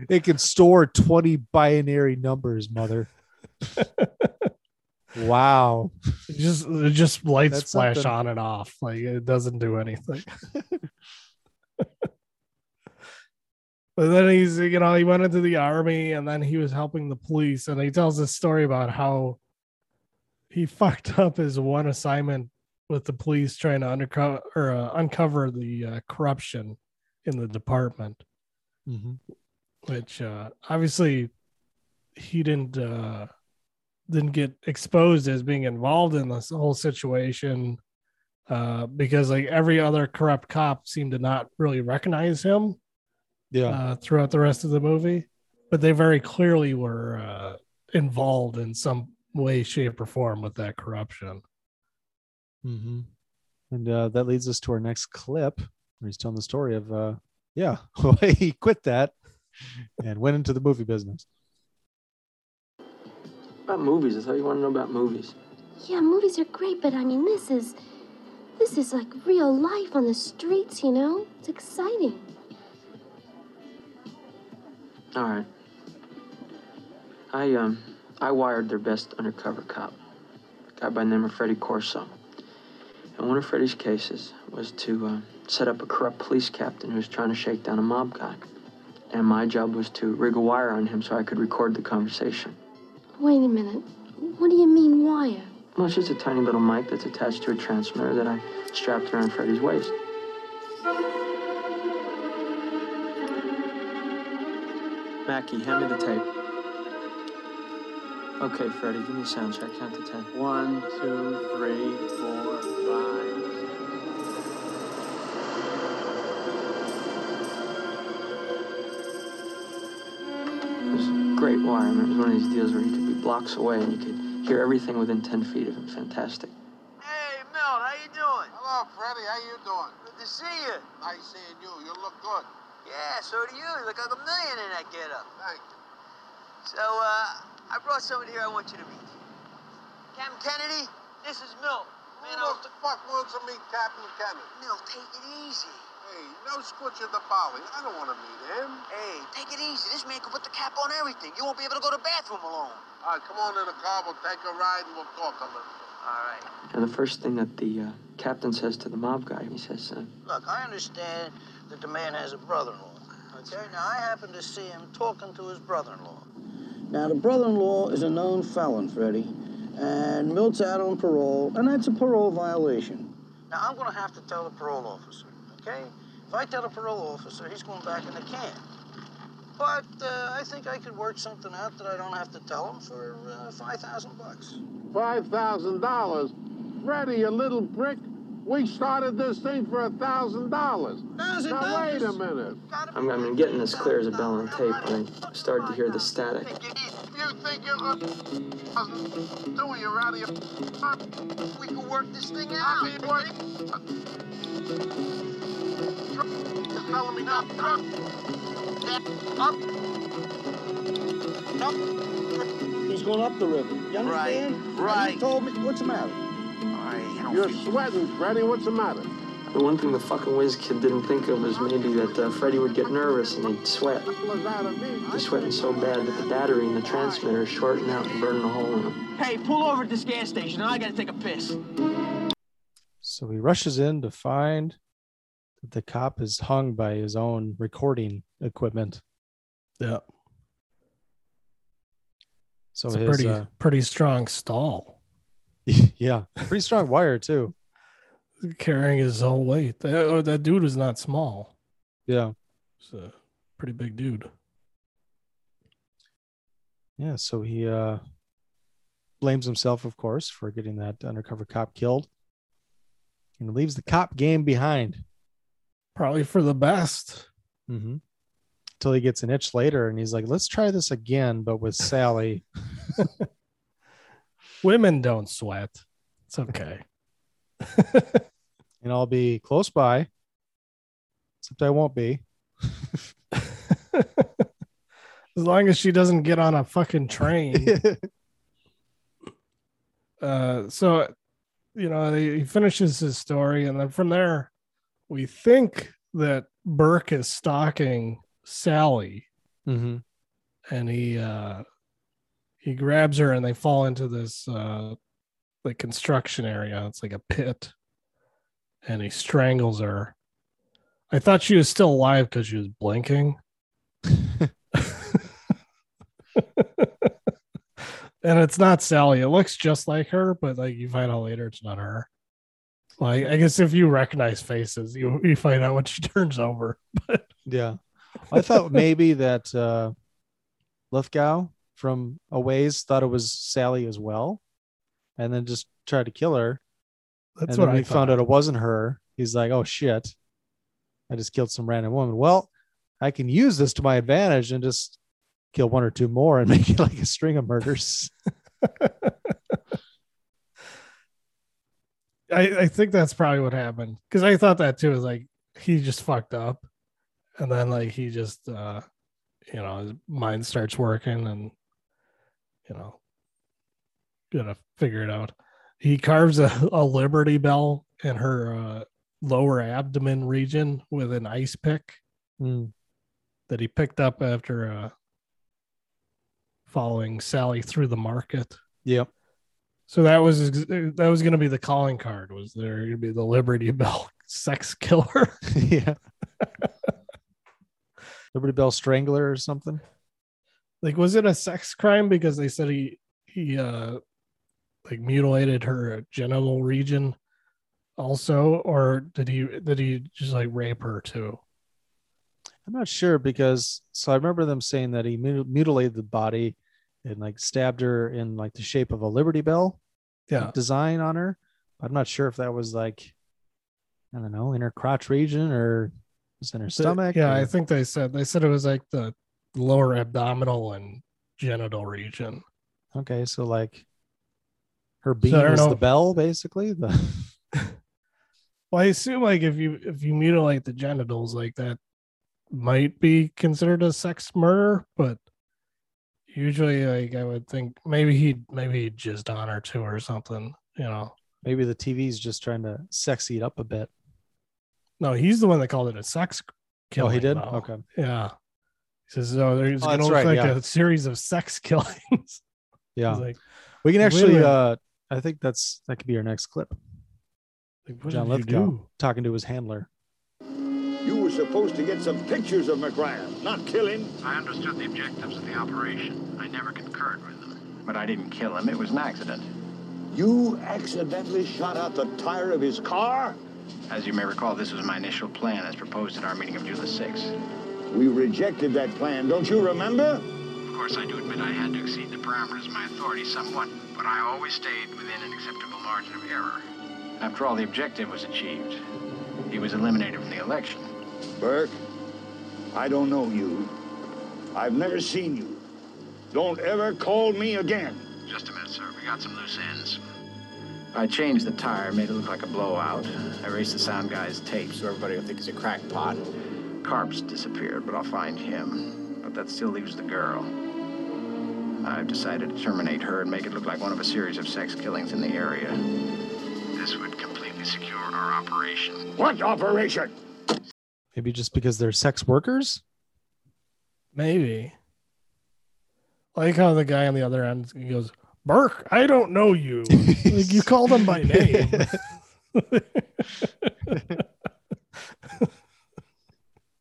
it can store 20 binary numbers, mother. Wow. It just it just lights That's flash something. on and off. Like it doesn't do anything. but then he's you know, he went into the army and then he was helping the police and he tells this story about how he fucked up his one assignment with the police trying to undercover or uh, uncover the uh, corruption in the department Mhm. which uh obviously he didn't uh didn't get exposed as being involved in this whole situation uh because like every other corrupt cop seemed to not really recognize him Yeah. uh throughout the rest of the movie but they very clearly were uh involved in some way shape or form with that corruption mm-hmm. And uh, that leads us to our next clip where he's telling the story of, uh, yeah, he quit that and went into the movie business. About movies. I thought you wanted to know about movies. Yeah, movies are great, but I mean, this is this is like real life on the streets, you know? It's exciting. All right. I um I wired their best undercover cop, a guy by the name of Freddie Corso. And one of Freddie's cases was to uh, set up a corrupt police captain who was trying to shake down a mob guy. And my job was to rig a wire on him so I could record the conversation. Wait a minute. What do you mean wire? Well, it's just a tiny little mic that's attached to a transmitter that I strapped around Freddie's waist. Mackie, hand me the tape. Okay, Freddie, give me a sound check. Count to ten. One, two, three, four, five. It was great wire. I mean, it was one of these deals where you could be blocks away and you could hear everything within 10 feet of him. Fantastic. Hey, Milt, how you doing? Hello, Freddie. How you doing? Good to see you. Nice seeing you. You look good. Yeah, so do you. You look like a million in that getup. Thank you. So, uh, I brought somebody here I want you to meet. Captain Kennedy, this is Milt. Man, Who I'll the fuck wants to meet Captain Kennedy? Milt, take it easy. Hey, no squitch at the bolly. I don't want to meet him. Hey, take it easy. This man can put the cap on everything. You won't be able to go to the bathroom alone. All right, come on in the car. We'll take a ride and we'll talk a little bit. All right. And the first thing that the uh, captain says to the mob guy, he says, uh, Look, I understand that the man has a brother-in-law. Okay, now I happen to see him talking to his brother-in-law. Now the brother-in-law is a known felon, Freddie, and Milt's out on parole, and that's a parole violation. Now I'm gonna have to tell the parole officer, okay? If I tell the parole officer, he's going back in the can. But uh, I think I could work something out that I don't have to tell him for uh, five thousand bucks. Five thousand dollars, Freddie, you little brick. We started this thing for a thousand dollars. Now wait a minute. I'm, I'm getting as clear as a bell on tape, but I started to hear the static. You think you're gonna doing you out of your We can work this thing out. You're telling me not He's going up the river. You understand? Right, And He told me. What's the matter? You're sweating, Freddie. What's the matter? The one thing the fucking whiz kid didn't think of was maybe that uh, Freddie would get nervous and he'd sweat. Was out of me. He's sweating so bad that the battery in the transmitter is shorting out and burning a hole in him. Hey, pull over at this gas station. I gotta take a piss. So he rushes in to find that the cop is hung by his own recording equipment. Yeah. So it's a his, pretty uh, pretty strong stall yeah, pretty strong wire too. carrying his whole weight that, oh, that dude was not small Yeah. He's a pretty big dude Yeah, so he uh blames himself, of course, for getting that undercover cop killed. And leaves the cop game behind. Probably for the best Mm-hmm. Until he gets an itch later and he's like, let's try this again, but with Sally. women don't sweat it's okay and I'll be close by. Except I won't be. as long as she doesn't get on a fucking train uh so you know he finishes his story and then from there we think that burke is stalking sally mm-hmm. and he uh he grabs her and they fall into this uh like construction area. It's like a pit, and he strangles her. I thought she was still alive because she was blinking. and it's not Sally. It looks just like her, but like you find out later it's not her. Like I guess if you recognize faces, you you find out when she turns over. But Yeah. I thought maybe that uh Lithgow from a ways thought it was Sally as well, and then just tried to kill her. That's and what I found out it wasn't her. He's like, "Oh shit, I just killed some random woman." Well, I can use this to my advantage and just kill one or two more and make it like a string of murders. I, I think that's probably what happened because I thought that too. Is like he just fucked up, and then like he just uh, you know, his mind starts working, and you know, gonna figure it out. He carves a, a Liberty Bell in her uh, lower abdomen region with an ice pick Hmm. that he picked up after uh, following Sally through the market. Yep. So that was that was going to be the calling card. Was there going to be the Liberty Bell sex killer? yeah. Liberty Bell Strangler or something. like, was it a sex crime because they said he he uh like mutilated her genital region also, or did he did he just like rape her too? I'm not sure because so I remember them saying that he mutilated the body and like stabbed her in like the shape of a Liberty Bell Yeah. design on her. I'm not sure if that was like I don't know in her crotch region or was in her stomach. yeah, or- I think they said they said it was like the lower abdominal and genital region. okay, so like her beam I don't know. the bell basically. The Well, I assume like if you if you mutilate the genitals, like that might be considered a sex murder, but usually like I would think maybe he maybe he jizzed on her too or something, you know. maybe the TV's just trying to sexy it up a bit. No, he's the one that called it a sex killing. oh, he did. though. Okay. Yeah. He says, "Oh, there's Oh, gonna look right, like yeah. a series of sex killings." Yeah. Like, we can actually. uh I think that's that could be our next clip. like, what John Lithgow do? talking to his handler. You were supposed to get some pictures of McRyan, not kill him. I understood the objectives of the operation. I never concurred with them. But I didn't kill him. It was an accident. You accidentally shot out the tire of his car? As you may recall, this was my initial plan as proposed at our meeting of June the 6th. We rejected that plan, don't you remember? Of course, I do admit I had to exceed the parameters of my authority somewhat, but I always stayed within an acceptable margin of error. After all, the objective was achieved. He was eliminated from the election. Burke, I don't know you. I've never seen you. Don't ever call me again. Just a minute, sir. We got some loose ends. I changed the tire, made it look like a blowout. I erased the sound guy's tape so everybody will think he's a crackpot. Karp's disappeared, but I'll find him. But that still leaves the girl. I've decided to terminate her and make it look like one of a series of sex killings in the area. This would completely secure our operation. What operation? Maybe just because they're sex workers. Maybe. Like how the guy on the other end goes, Burke, I don't know you. like you called him by name.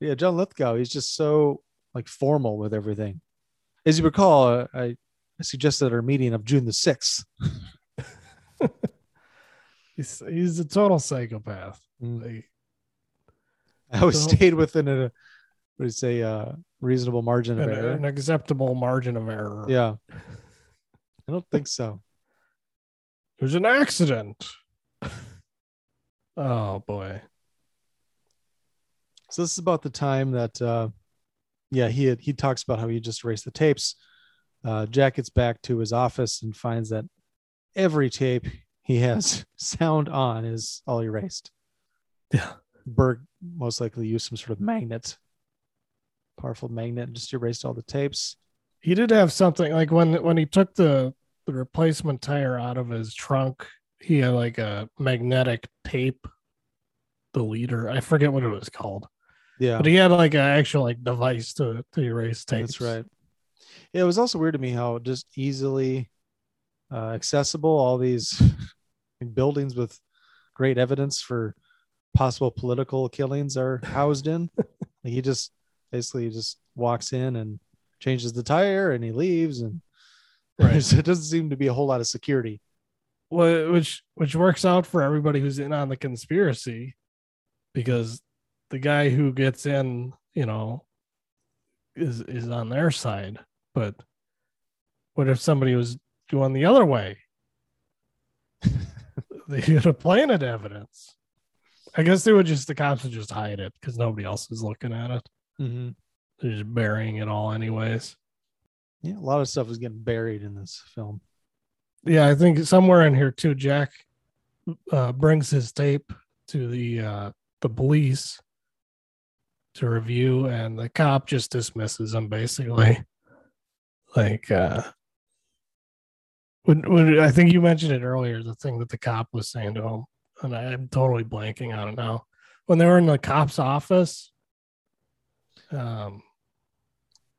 Yeah, John Lithgow. He's just so like formal with everything. As you recall, I, I suggested our meeting of June the sixth. he's he's a total psychopath. Mm. Like, I always So- stayed within a what do you say uh reasonable margin of an, error. an acceptable margin of error. Yeah, I don't think so. It was an accident. oh boy. So this is about the time that uh yeah, he had, he talks about how he just erased the tapes. Uh Jack gets back to his office and finds that every tape he has sound on is all erased. Yeah. Burke most likely used some sort of magnet, powerful magnet, and just erased all the tapes. He did have something like when when he took the the replacement tire out of his trunk, he had like a magnetic tape deleter. I forget what it was called. Yeah. But he had like an actual like device to to erase tapes. That's right. Yeah, it was also weird to me how just easily uh, accessible. All these buildings with great evidence for possible political killings are housed in. he just basically just walks in and changes the tire and he leaves and Right. it doesn't seem to be a whole lot of security. Well, which which works out for everybody who's in on the conspiracy, because the guy who gets in, you know, is is on their side. But what if somebody was going the other way? they get a planet evidence. I guess they would just the cops would just hide it because nobody else is looking at it. Mm-hmm. They're just burying it all anyways. Yeah, a lot of stuff is getting buried in this film. Yeah, I think somewhere in here too, Jack uh, brings his tape to the uh, the police to review, and the cop just dismisses him basically. Like, uh, when, when I think you mentioned it earlier, the thing that the cop was saying to him, and I'm totally blanking on it now. When they were in the cop's office, um,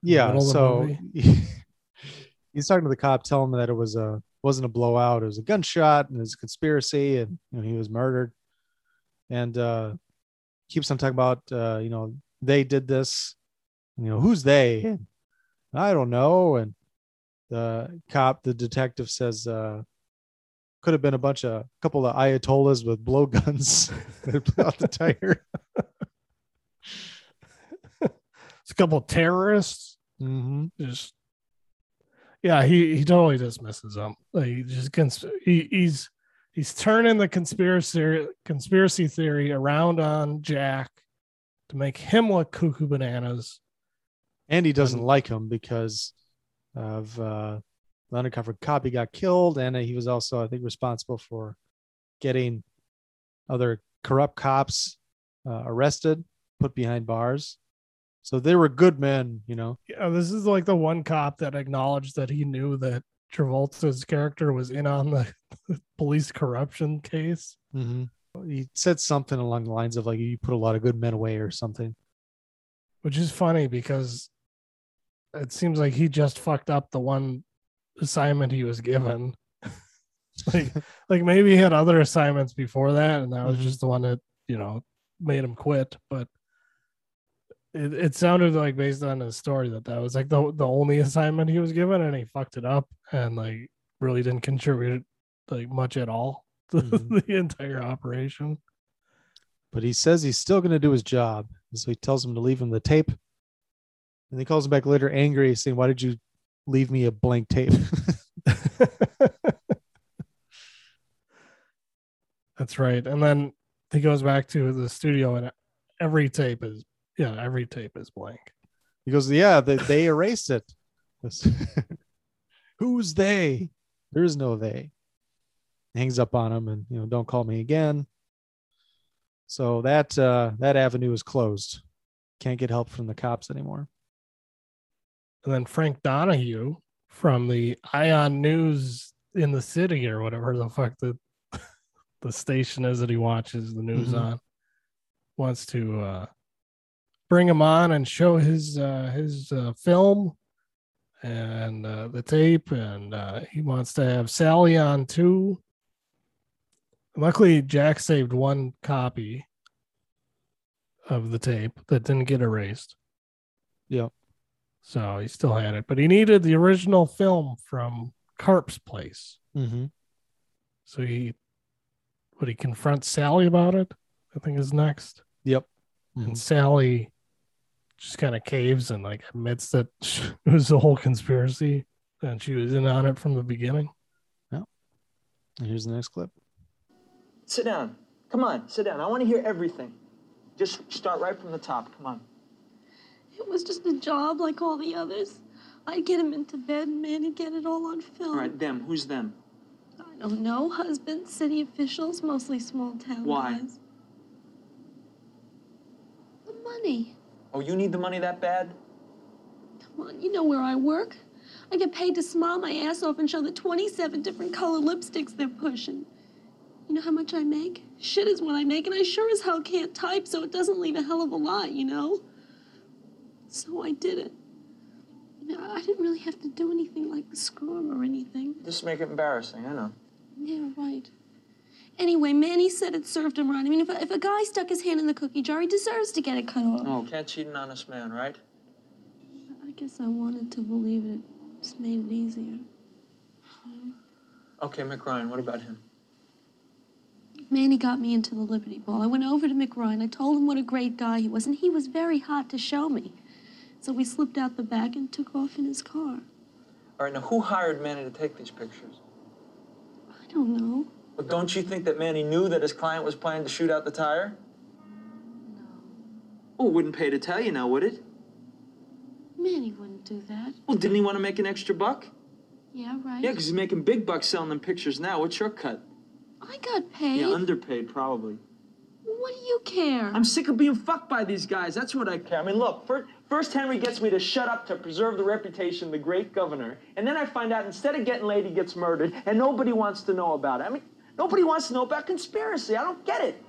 Yeah, middle of the so he's talking to the cop, telling him that it was a wasn't a blowout, it was a gunshot and it was a conspiracy, and you know he was murdered. And uh keeps on talking about uh, you know, they did this, you know, who's they? I don't know. And the cop, the detective says uh could have been a bunch of a couple of ayatollahs with blowguns that blew out the tire. it's a couple of terrorists. Mm-hmm. Just yeah, he he totally just dismisses them. Like he just cons- he, he's he's turning the conspiracy conspiracy theory around on Jack to make him look cuckoo bananas. and he doesn't like him because of uh, the undercover cop. He got killed, and he was also, I think, responsible for getting other corrupt cops uh, arrested, put behind bars. So they were good men, you know. Yeah, this is like the one cop that acknowledged that he knew that Travolta's character was in on the police corruption case. Mm-hmm. He said something along the lines of like, "You put a lot of good men away" or something. which is funny because it seems like he just fucked up the one assignment he was given. like, like maybe he had other assignments before that, and that was mm-hmm. just the one that you know made him quit. But it, it sounded like based on his story that that was like the the only assignment he was given, and he fucked it up, and like really didn't contribute like much at all to mm-hmm. the entire operation. But he says he's still going to do his job, so he tells him to leave him the tape. And he calls him back later, angry, saying, "Why did you leave me a blank tape?" That's right. And then he goes back to the studio and every tape is yeah, every tape is blank. He goes, "Yeah, they, they erased it." Who's they? There is no they. Hangs up on him, and you know, don't call me again. So that uh, that avenue is closed. Can't get help from the cops anymore. And then Frank Donahue from the Ion News in the city or whatever the fuck the the station is that he watches the news Mhm. on wants to uh bring him on and show his uh his uh film and uh the tape and uh he wants to have Sally on too. Luckily Jack saved one copy of the tape that didn't get erased. Yep. So he still had it, but he needed the original film from Karp's place. Mm-hmm. So he would he confront Sally about it? I think is next. Yep. And Sally just kind of caves and like admits that it was the whole conspiracy and she was in on it from the beginning. And here's the next clip. Sit down. Come on, sit down. I want to hear everything. Just start right from the top. Come on. It was just a job like all the others. I'd get him into bed and man, he'd get it all on film. All right, them. Who's them? I don't know. Husbands, city officials, mostly small town Why? guys. The money. Oh, you need the money that bad? Come on, you know where I work. I get paid to smile my ass off and show the 27 different color lipsticks they're pushing. You know how much I make? Shit is what I make, and I sure as hell can't type, so it doesn't leave a hell of a lot, you know? So I did it. I didn't really have to do anything like screw him or anything. Just make it embarrassing, I know. Yeah, right. Anyway, Manny said it served him right. I mean, if a, if a guy stuck his hand in the cookie jar, he deserves to get it cut off. Oh, can't cheat an honest man, right? I guess I wanted to believe it. Just made it easier. Okay, McRyan, what about him? Manny got me into the Liberty Ball. I went over to McRyan. I told him what a great guy he was, and he was very hot to show me. So we slipped out the back and took off in his car. All right, now who hired Manny to take these pictures? I don't know. Well, don't you think that Manny knew that his client was planning to shoot out the tire? No. Well, wouldn't pay to tell you now, would it? Manny wouldn't do that. Well, didn't he want to make an extra buck? Yeah, right. Yeah, because he's making big bucks selling them pictures now. What's your cut? I got paid. Yeah, underpaid, probably. What do you care? I'm sick of being fucked by these guys. That's what I care. I mean, look, first, first Henry gets me to shut up to preserve the reputation of the great governor. And then I find out instead of getting laid, he gets murdered, and nobody wants to know about it. I mean, nobody wants to know about conspiracy. I don't get it.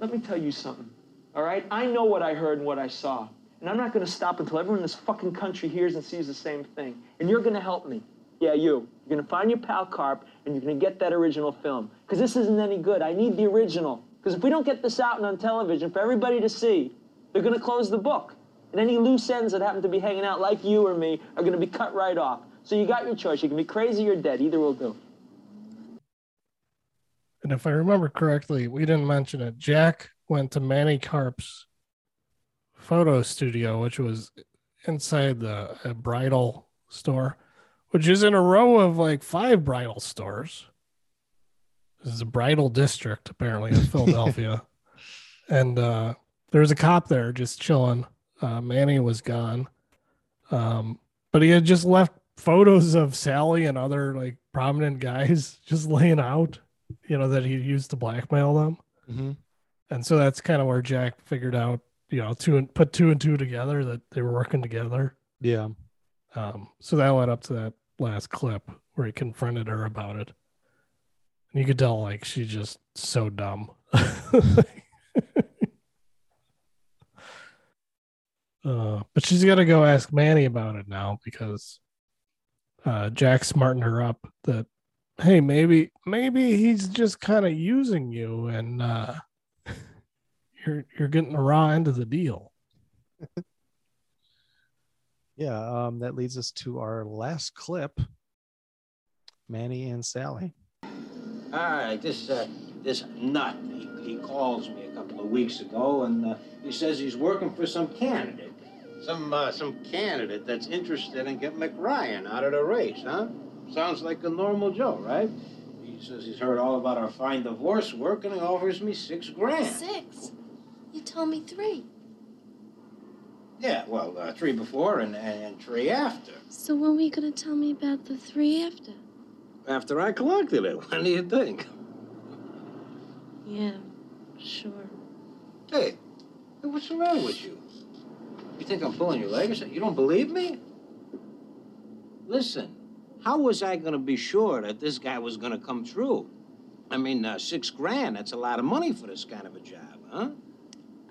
Let me tell you something, all right? I know what I heard and what I saw. And I'm not going to stop until everyone in this fucking country hears and sees the same thing. And you're going to help me. Yeah, you. You're going to find your pal Karp, and you're going to get that original film. Because this isn't any good. I need the original. Because if we don't get this out and on television for everybody to see, they're going to close the book. And any loose ends that happen to be hanging out, like you or me, are going to be cut right off. So you got your choice. You can be crazy or dead. Either will do. And if I remember correctly, we didn't mention it. Jack went to Manny Karp's photo studio, which was inside the a bridal store, which is in a row of like five bridal stores. This is a bridal district, apparently, in Philadelphia. and uh, there was a cop there just chilling. Uh, Manny was gone. Um, but he had just left photos of Sally and other like prominent guys just laying out, you know, that he used to blackmail them. Mm-hmm. And so that's kind of where Jack figured out, you know, two and put two and two together that they were working together. Yeah. Um, so that led up to that last clip where he confronted her about it. And you could tell like she's just so dumb. uh, but she's got to go ask Manny about it now because uh, Jack smartened her up that hey maybe maybe he's just kind of using you and uh, you're you're getting the raw end of the deal. Yeah, um, that leads us to our last clip Manny and Sally. All right, this uh, this nut, he, he calls me a couple of weeks ago, and uh, he says he's working for some candidate, some uh, some candidate that's interested in getting McRyan out of the race, huh? Sounds like a normal Joe, right? He says he's heard all about our fine divorce work, and he offers me six grand. Six? You told me three. Yeah, well, uh, three before and, and, and three after. So when were you going to tell me about the three after? After I collected it, what do you think? Yeah, sure. Hey, what's the matter with you? You think I'm pulling your leg or something? You don't believe me? Listen, how was I going to be sure that this guy was going to come through? I mean, uh, six grand, that's a lot of money for this kind of a job, huh?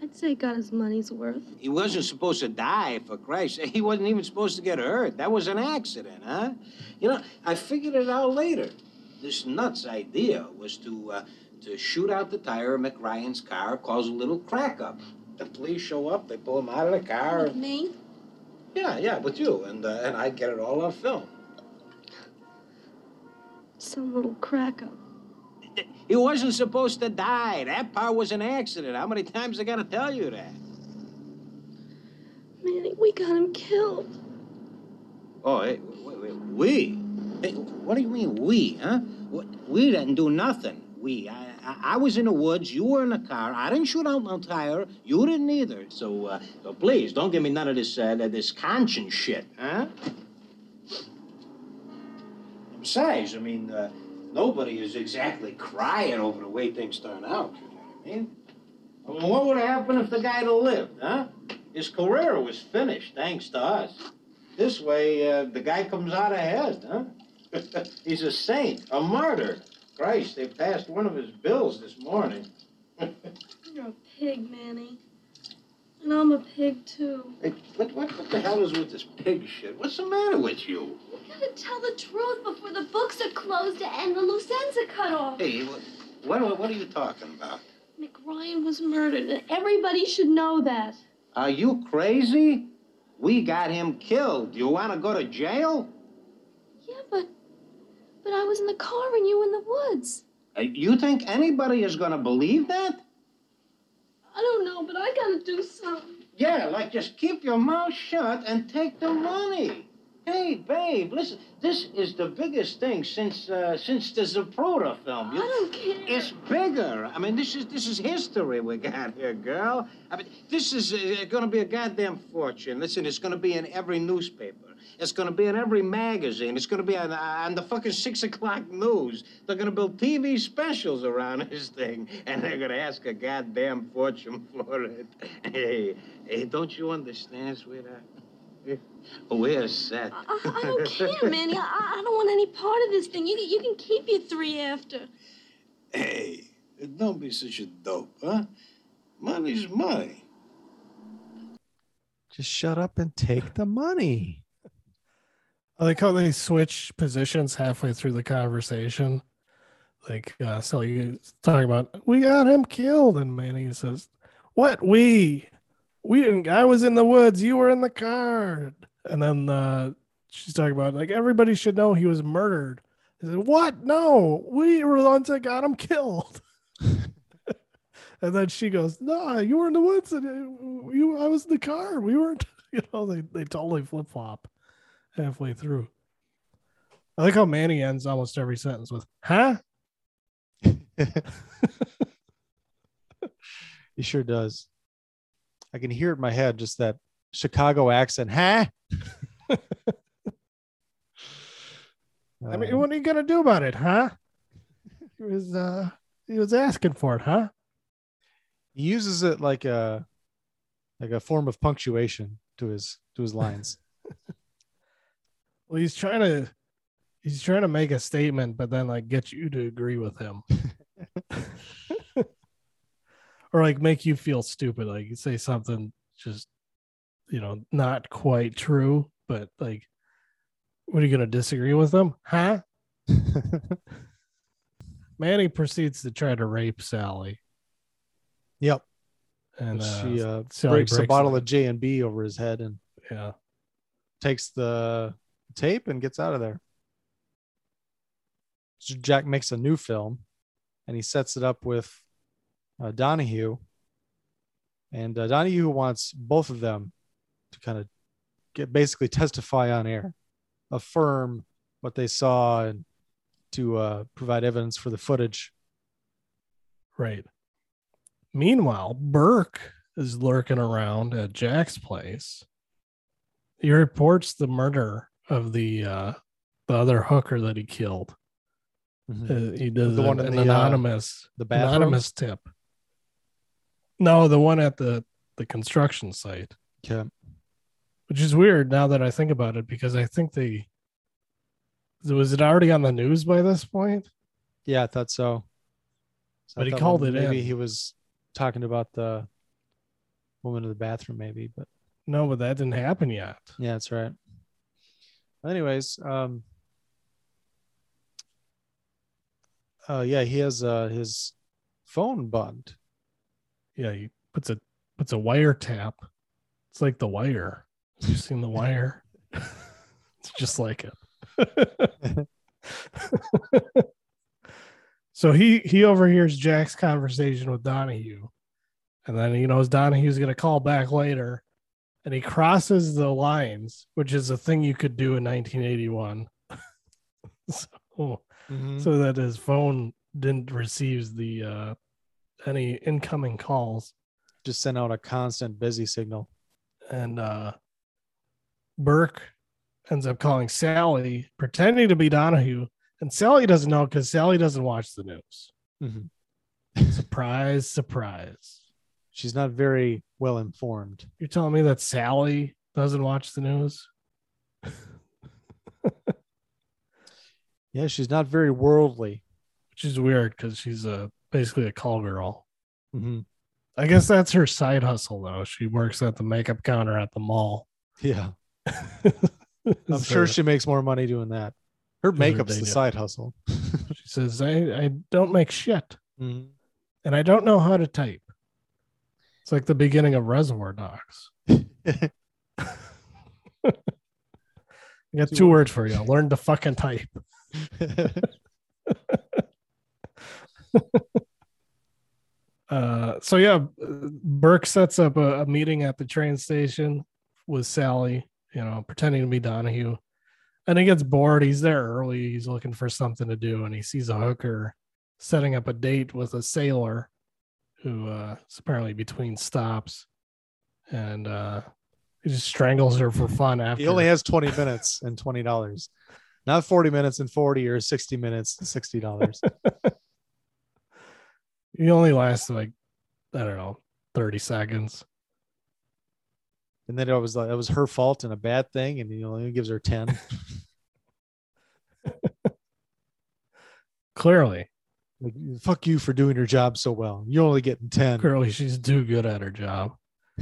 I'd say he got his money's worth. He wasn't supposed to die, for Christ. He wasn't even supposed to get hurt. That was an accident, huh? You know, I figured it out later. This nuts idea was to uh, to shoot out the tire of McRyan's car, cause a little crack up. The police show up, they pull him out of the car. With me? Yeah, yeah, with you, and uh, and I get it all on film. Some little crack up. He wasn't supposed to die. That part was an accident. How many times I gotta tell you that? Manny, we got him killed. Oh, hey, wait, wait, we? Hey, what do you mean we, huh? We didn't do nothing. We, I, I, was in the woods. You were in the car. I didn't shoot out no tire. You didn't either. So, uh, so please don't give me none of this, uh, this conscience shit, huh? Besides, I mean, uh, nobody is exactly crying over the way things turn out. You know what I mean? I mean, what would have happened if the guy had lived, huh? His career was finished, thanks to us. This way, uh, the guy comes out ahead, huh? He's a saint, a martyr. Christ, they passed one of his bills this morning. You're a pig, Manny. And I'm a pig too. Hey, what, what, what the hell is with this pig shit? What's the matter with you? You gotta tell the truth before the books are closed and the loose ends are cut off. Hey, what, what, what are you talking about? Mick Ryan was murdered, and everybody should know that. Are you crazy? We got him killed. You want to go to jail? Yeah, but but I was in the car and you in the woods. Uh, You think anybody is going to believe that? I don't know, but I gotta do something. Yeah, like just keep your mouth shut and take the money. Hey, babe, listen. This is the biggest thing since uh, since the Zapruder film. You- I don't care. It's bigger. I mean, this is this is history we got here, girl. I mean, this is uh, going to be a goddamn fortune. Listen, it's going to be in every newspaper. It's going to be in every magazine. It's going to be on, on the fucking six o'clock news. They're going to build TV specials around this thing, and they're going to ask a goddamn fortune for it. Hey, hey, don't you understand, sweetheart? We're set. I, I don't care, Manny. I, I don't want any part of this thing. You, can- you can keep your three after. Hey, don't be such a dope, huh? Money's money. Just shut up and take the money. I like how they switch positions halfway through the conversation. Like, uh, so you talking about, we got him killed. And Manny says, What? We? We didn't, I was in the woods. You were in the car. And then uh, she's talking about, like, everybody should know he was murdered. I said, What? No, we were the ones that got him killed. and then she goes, No, you were in the woods. And uh, you, I was in the car. We weren't, you know, they, they totally flip flop halfway through. I like how Manny ends almost every sentence with "huh." He sure does. I can hear it in my head, just that Chicago accent. Huh? I mean, what are you gonna do about it, huh? He was uh he was asking for it, huh? He uses it like a like a form of punctuation to his to his lines. Well, he's trying to he's trying to make a statement, but then like get you to agree with him. Or like make you feel stupid. Like you say something just you know, not quite true, but like what are you gonna disagree with them? Huh? Manny proceeds to try to rape Sally. Yep. And uh, she uh, Sally breaks, a bottle it. of J and B over his head and Yeah. takes the tape and gets out of there. So Jack makes a new film, and he sets it up with uh, Donahue, and uh, Donahue wants both of them to kind of get basically testify on air, affirm what they saw, and to uh, provide evidence for the footage. Right. Meanwhile, Burke is lurking around at Jack's place. He reports the murder of the uh the other hooker that he killed. Mhm. Uh, he does The one an, in an the, uh, anonymous the bathroom? anonymous tip. No, the one at the the construction site. Yeah. Which is weird now that I think about it because I think they was it already on the news by this point? Yeah, I thought so. So But he called it Maybe in. he was talking about the woman in the bathroom, maybe, but No, but that didn't happen yet. Yeah, that's right. Anyways, um uh yeah, he has uh his phone bugged. Yeah, he puts a puts a wiretap. It's like the wire. Have you seen the wire? it's just like it. so he he overhears Jack's conversation with Donahue, and then he knows Donahue's gonna call back later, and he crosses the lines, which is a thing you could do in 1981. so, Mhm. so that his phone didn't receive the uh any incoming calls Just sent out a constant busy signal. and uh Burke ends up calling Sally, pretending to be Donahue, and Sally doesn't know because Sally doesn't watch the news. Mhm. surprise, surprise. She's not very well informed. You're telling me that Sally doesn't watch the news? Yeah, she's not very worldly. Which is weird because she's a basically a call girl. Mm-hmm. I guess that's her side hustle though. She works at the makeup counter at the mall. Yeah. I'm sure she makes more money doing that. Her makeup's the side hustle. She says, I, I don't make shit. Mhm. And I don't know how to type. It's like the beginning of Reservoir Dogs. I got two words for you. Learn to fucking type. uh, so yeah, Burke sets up a, a meeting at the train station with Sally, you know, pretending to be Donahue. And he gets bored. He's there early. He's looking for something to do, and he sees a hooker setting up a date with a sailor who uh, is apparently between stops, and uh, he just strangles her for fun. After He only has 20 minutes and $20. Not 40 minutes and 40 or 60 minutes and $60. he only lasts like I don't know, thirty seconds. and then it was like it was her fault and a bad thing, and he only gives her 10. Clearly, like, fuck you for doing your job so well. You're only getting 10. clearly, she's too good at her job.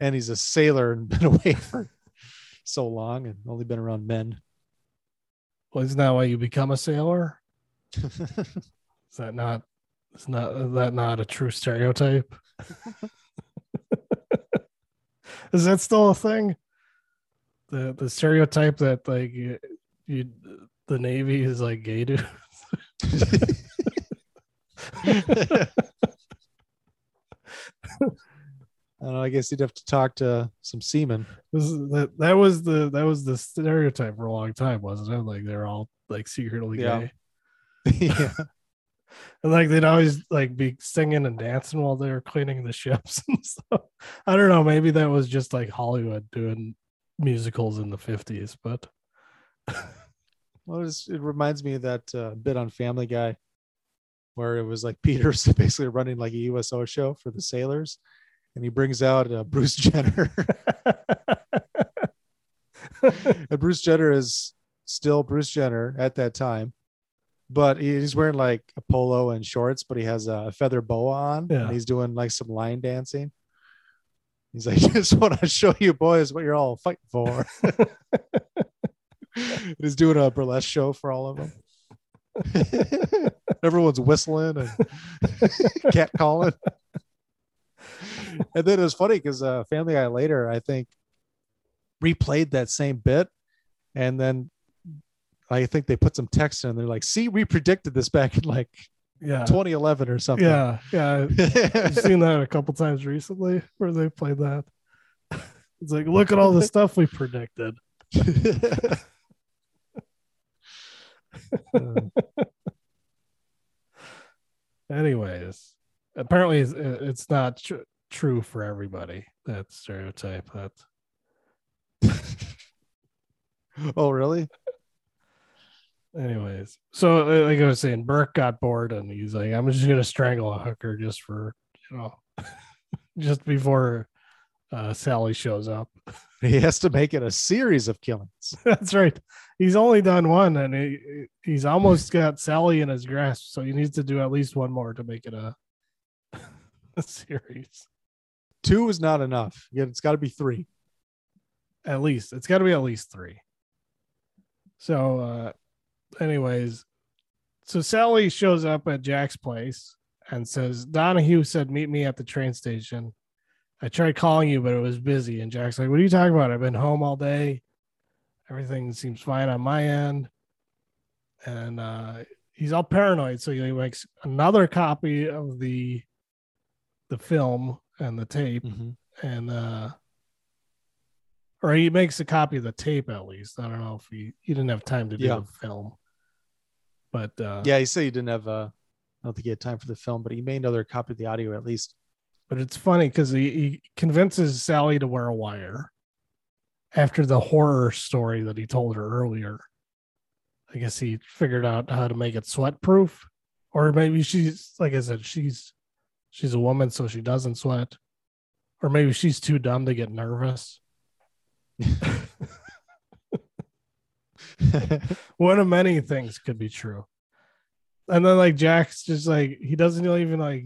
and he's a sailor and been away for so long and only been around men. Well, isn't that why you become a sailor? Is that not? Is not is that not a true stereotype? is that still a thing? The the stereotype that like you, you the Navy is like gay dudes. I don't know. I guess you'd have to talk to some seamen. This is, that that was the that was the stereotype for a long time, wasn't it? Like they're all like secretly Yeah. gay. yeah. And like they'd always like be singing and dancing while they were cleaning the ships and stuff. I don't know, maybe that was just like Hollywood doing musicals in the 50s, but Well, it's, it reminds me of that uh, bit on Family Guy where it was like Peter's basically running like a USO show for the sailors, and he brings out uh, Bruce Jenner. and Bruce Jenner is still Bruce Jenner at that time, but he's wearing like a polo and shorts, but he has a feather boa on, Yeah. and he's doing like some line dancing. He's like, just want to show you boys what you're all fighting for. he's doing a burlesque show for all of them. Everyone's whistling and cat calling. And then it was funny because uh, Family Guy later, I think, replayed that same bit, and then I think they put some text in. They're like, "See, we predicted this back in like yeah. 2011 or something." Yeah, yeah. I've seen that a couple times recently where they played that. It's like, look at all the stuff we predicted. Uh, anyways, apparently it's, it's not tr- true for everybody. That stereotype. That. oh, really? Anyways, so uh, like I was saying, Burke got bored and he's like, "I'm just gonna strangle a hooker just for you know, just before uh, Sally shows up." He has to make it a series of killings. That's right. He's only done one, and he he's almost got Sally in his grasp. So he needs to do at least one more to make it a, a series. Two is not enough. Yeah, it's got to be three. At least it's got to be at least three. So, uh, anyways, so Sally shows up at Jack's place and says, Donahue said, Meet me at the train station. I tried calling you, but it was busy. And Jack's like, What are you talking about? I've been home all day. Everything seems fine on my end. And uh, he's all paranoid. So he makes another copy of the the film and the tape. And uh or he makes a copy of the tape at least. I don't know if he he didn't have time to do Yeah. the film. But uh Yeah, he said he didn't have. Uh, I don't think he had time for the film, but he made another copy of the audio at least. But it's funny because he, he convinces Sally to wear a wire after the horror story that he told her earlier. I guess he figured out how to make it sweat proof. Or maybe she's like I said, she's she's a woman, so she doesn't sweat. Or maybe she's too dumb to get nervous. One of many things could be true. And then like Jack's just like he doesn't even like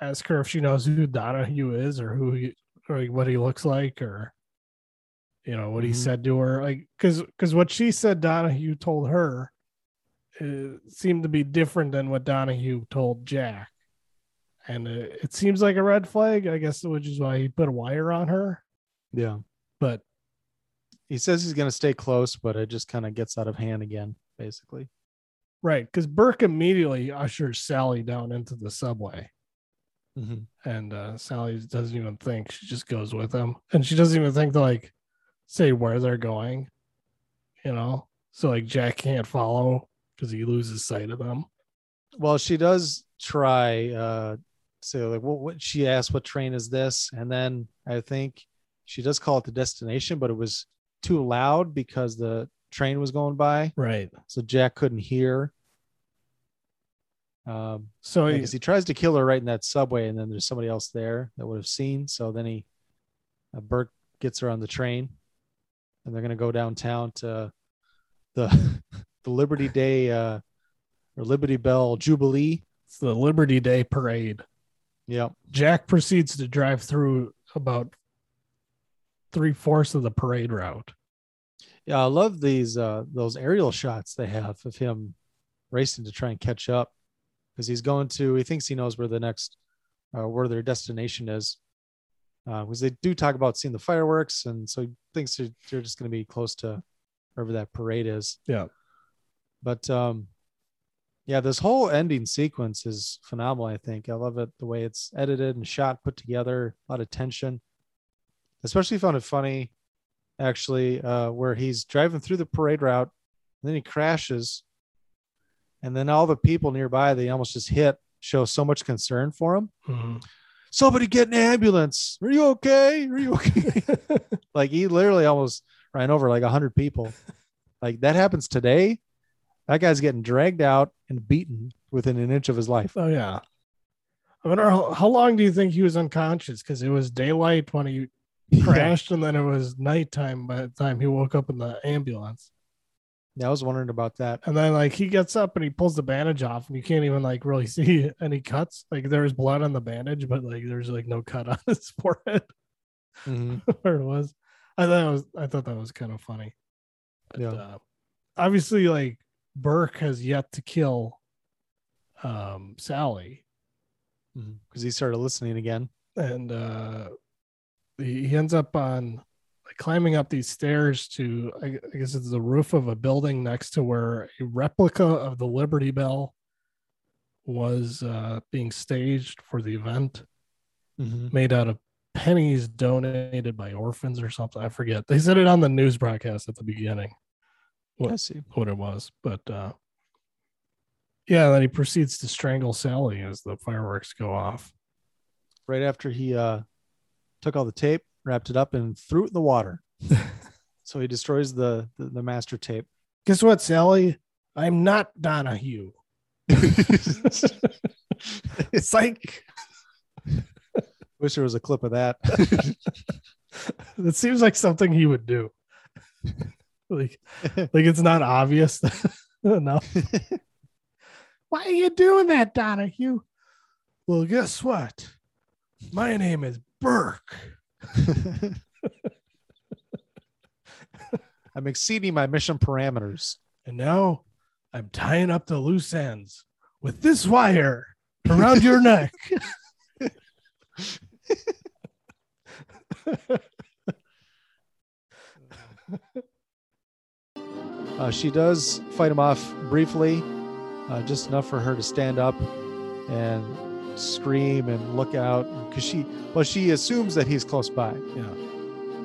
ask her if she knows who Donahue is or who he or like what he looks like or you know what he Mhm. said to her like because because what she said Donahue told her uh, seemed to be different than what Donahue told Jack and uh, it seems like a red flag I guess which is why he put a wire on her Yeah. but He says he's going to stay close, but it just kind of gets out of hand again, basically. right because Burke immediately ushers Sally down into the subway Mhm. and uh, Sally doesn't even think; she just goes with him, and she doesn't even think to like say where they're going, you know. So like Jack can't follow because he loses sight of them. Well, she does try uh say like what, what she asked what train is this and then I think she does call it the destination but it was too loud because the train was going by. Right. So Jack couldn't hear. Um So he- because he tries to kill her right in that subway and then there's somebody else there that would have seen so then he uh, Burke gets her on the train and they're going to go downtown to the the Liberty Day uh or Liberty Bell Jubilee. It's the Liberty Day parade. Yep. Jack proceeds to drive through about three fourths of the parade route. Yeah, I love these uh those aerial shots they have of him racing to try and catch up because he's going to he thinks he knows where the next uh, where their destination is. Uh, because they do talk about seeing the fireworks, and so he thinks they're, they're just going to be close to wherever that parade is. Yeah. But um, yeah, this whole ending sequence is phenomenal. I think I love it the way it's edited and shot, put together, a lot of tension. Especially found it funny, actually, uh, where he's driving through the parade route, and then he crashes, and then all the people nearby they almost just hit show so much concern for him. Mhm. Somebody get an ambulance. Are you okay? Are you okay? like he literally almost ran over like a hundred people. Like that happens today. That guy's getting dragged out and beaten within an inch of his life. Oh yeah. I wonder how, how long do you think he was unconscious? Because it was daylight when he crashed, and then it was nighttime by the time he woke up in the ambulance. Yeah, I was wondering about that. And then like he gets up and he pulls the bandage off, and you can't even like really see any cuts. Like there was blood on the bandage, but like there's like no cut on his forehead Mhm. where it was. I thought it was I thought that was kind of funny. But, Yeah. uh, obviously, like Burke has yet to kill um Sally. Because he started listening again. and uh he, ends up on like climbing up these stairs to I, guess it's the roof of a building next to where a replica of the Liberty Bell was uh being staged for the event Mhm. made out of pennies donated by orphans or something I forget they said it on the news broadcast at the beginning what, I see. what it was but uh yeah then he proceeds to strangle Sally as the fireworks go off Right after he uh, took all the tape, wrapped it up, and threw it in the water. so he destroys the, the the master tape. Guess what, Sally? I'm not Donahue. Psych. Wish there was a clip of that. That seems like something he would do. like, like it's not obvious enough. Why are you doing that, Donahue? Well, guess what? My name is Burke. I'm exceeding my mission parameters. And now I'm tying up the loose ends with this wire around your neck. Uh, she does fight him off briefly, uh, just enough for her to stand up and scream and look out because she, well, she assumes that he's close by. Yeah.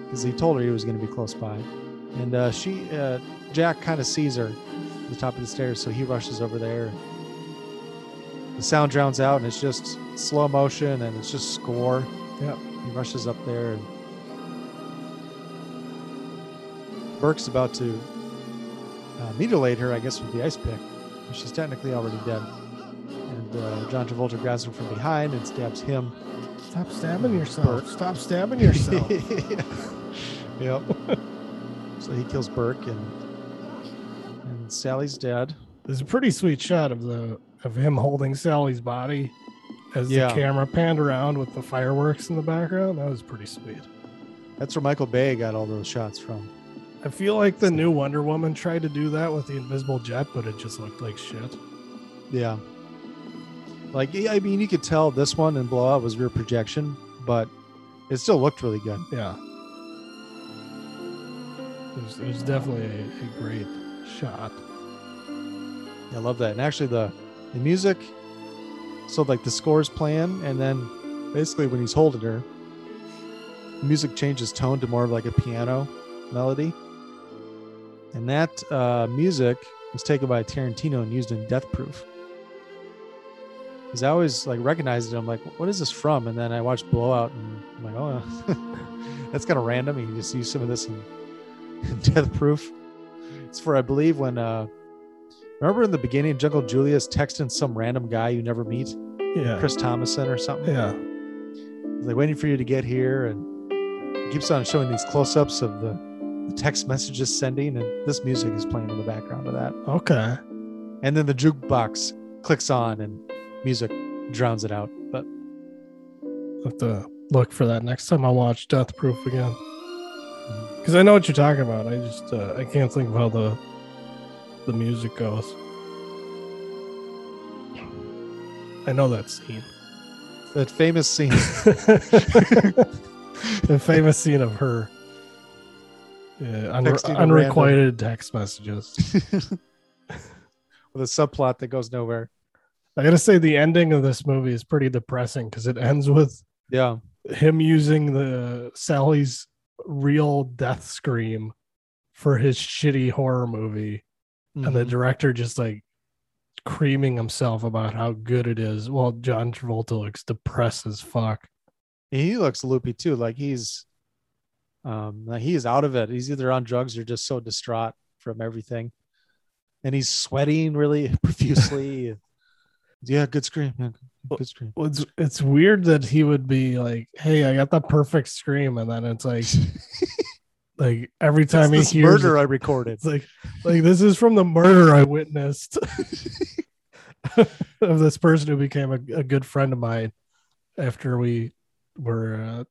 Because he told her he was going to be close by, and uh, she, uh, Jack, kind of sees her at the top of the stairs, so he rushes over there. The sound drowns out, and it's just slow motion, and it's just score. yeah He rushes up there, and Burke's about to uh, mutilate her, I guess, with the ice pick. She's technically already dead. Uh, John Travolta grabs him from behind and stabs him. Stop stabbing yourself. Stop stabbing yourself. yep. so he kills Burke, and and Sally's dead. There's a pretty sweet shot of the of him holding Sally's body as Yeah. the camera panned around with the fireworks in the background. That was pretty sweet. That's where Michael Bay got all those shots from. I feel like the new Wonder Woman tried to do that with the invisible jet, but it just looked like shit. Yeah. Like I mean, you could tell this one and Blow Out was rear projection, but it still looked really good. Yeah. It was, it was definitely a, a great shot. I love that. And actually, the the music, so like the score's playing, and then basically when he's holding her, the music changes tone to more of like a piano melody. And that uh, music was taken by Tarantino and used in Death Proof. Because I always like recognized it. I'm like, what is this from? And then I watched Blow Out, and I'm like, oh, that's kind of random. You just use some of this in, in Death Proof. It's for I believe when uh, remember in the beginning, Jungle Julia's texting some random guy you never meet, Yeah. Chris Thomason or something. Yeah. He's like waiting for you to get here, and he keeps on showing these close-ups of the, the text messages sending, and this music is playing in the background of that. Okay. And then the jukebox clicks on, and music drowns it out. But have to look for that next time I watch Death Proof again. Because I know what you're talking about. I just uh, I can't think of how the the music goes. I know that scene. that famous scene, the famous scene of her yeah, unre- Texting a unrequited text messages. with a subplot that goes nowhere. I gotta say, the ending of this movie is pretty depressing because it ends with Yeah. him using the Sally's real death scream for his shitty horror movie, and the Mhm. director just like creaming himself about how good it is, while John Travolta looks depressed as fuck. he looks loopy too. Like he's, um, like he's out of it. He's either on drugs or just so distraught from everything, and he's sweating really profusely. Yeah, good scream. Yeah, good scream. Well, it's it's weird that he would be like, "Hey, I got the perfect scream," and then it's like, like every time That's he hears murder it, I recorded. It's like, like this is from the murder I witnessed of this person who became a, a good friend of mine after we were, uh,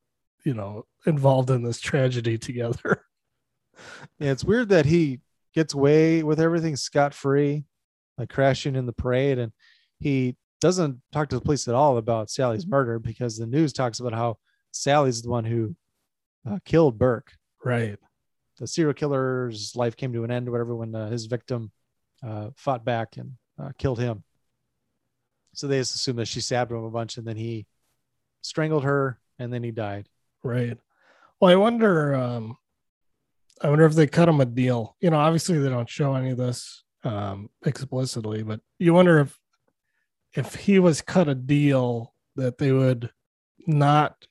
you know, involved in this tragedy together. Yeah, it's weird that he gets away with everything scot free, like crashing in the parade, and he doesn't talk to the police at all about Sally's murder because the news talks about how Sally's the one who uh, killed Burke. Right. The serial killer's life came to an end, whatever, when uh, his victim uh, fought back and uh, killed him. So they just assume that she stabbed him a bunch, and then he strangled her, and then he died. Right. Well, I wonder. Um, I wonder if they cut him a deal. You know, obviously they don't show any of this um, explicitly, but you wonder if if he was cut a deal that they would not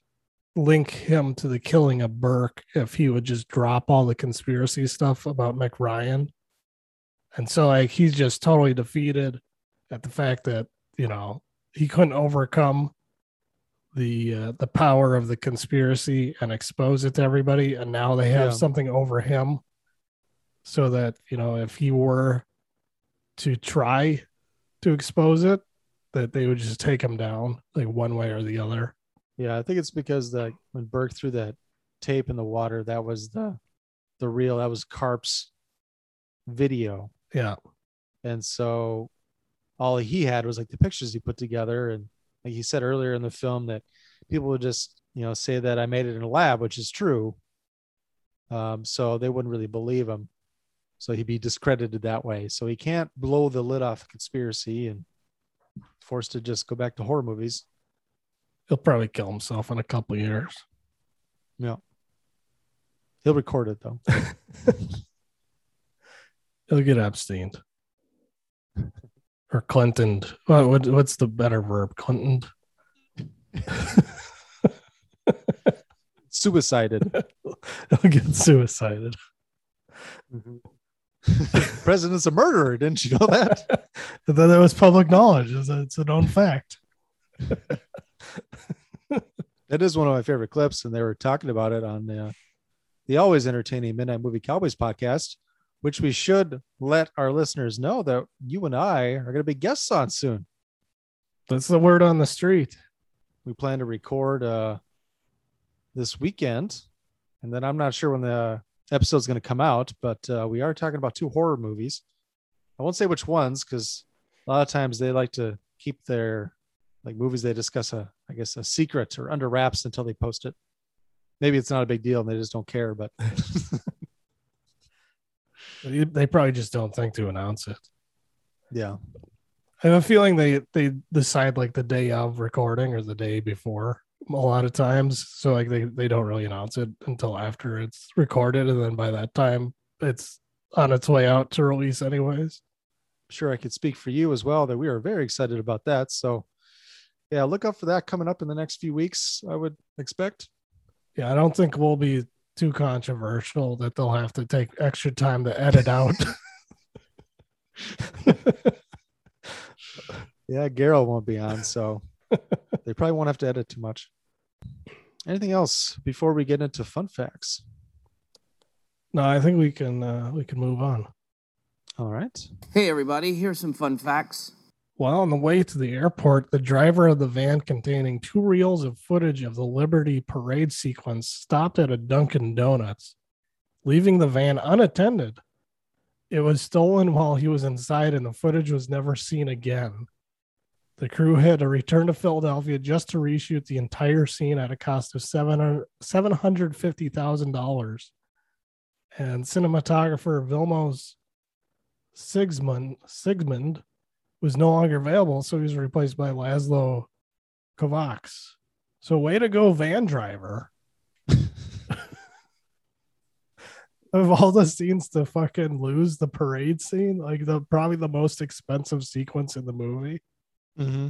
link him to the killing of Burke if he would just drop all the conspiracy stuff about McRyan. And so like he's just totally defeated at the fact that, you know, he couldn't overcome the uh, the power of the conspiracy and expose it to everybody and now they have Yeah. something over him so that, you know, if he were to try to expose it that they would just take him down like one way or the other. Yeah, I think it's because the when Burke threw that tape in the water, that was the the real that was Karp's video. Yeah. And so all he had was like the pictures he put together. And like he said earlier in the film that people would just, you know, say that I made it in a lab, which is true. Um, so they wouldn't really believe him. So he'd be discredited that way. So he can't blow the lid off the conspiracy and forced to just go back to horror movies. He'll probably kill himself in a couple years. Yeah. He'll record it though. He'll get Epstein. Or Clinton. What, what what's the better verb? Clinton. Suicided. He'll get suicided. Mm-hmm. President's a murderer. Didn't you know that? That was public knowledge. It's a, it's a known fact. that is one of my favorite clips, and they were talking about it on the the always entertaining Midnight Movie Cowboys podcast, which we should let our listeners know that you and I are going to be guests on soon. That's the word on the street. We plan to record uh, this weekend, and then I'm not sure when the episode's going to come out, but uh, we are talking about two horror movies. I won't say which ones because a lot of times they like to keep their like movies they discuss a I guess a secret or under wraps until they post it. Maybe it's not a big deal and they just don't care, but They they probably just don't think to announce it. yeah. I have a feeling they they decide like the day of recording or the day before a lot of times. So like they they don't really announce it until after it's recorded, and then by that time it's on its way out to release anyways. sure I could speak for you as well that we are very excited about that. So yeah, look up for that coming up in the next few weeks, I would expect. Yeah, I don't think we'll be too controversial that they'll have to take extra time to edit out. Yeah, Garrow won't be on, so they probably won't have to edit too much. Anything else before we get into fun facts? no, I think we can uh, we can move on. All right. Hey, everybody, here's some fun facts. While on the way to the airport, the driver of the van containing two reels of footage of the Liberty parade sequence stopped at a Dunkin' Donuts, leaving the van unattended. It was stolen while he was inside, and the footage was never seen again. The crew had to return to Philadelphia just to reshoot the entire scene at a cost of $750,000. And cinematographer Vilmos Sigismund, Zsigmond was no longer available, so he was replaced by Laszlo Kovacs. So way to go, van driver. of all the scenes to fucking lose the parade scene, like the probably the most expensive sequence in the movie. Mm-hmm.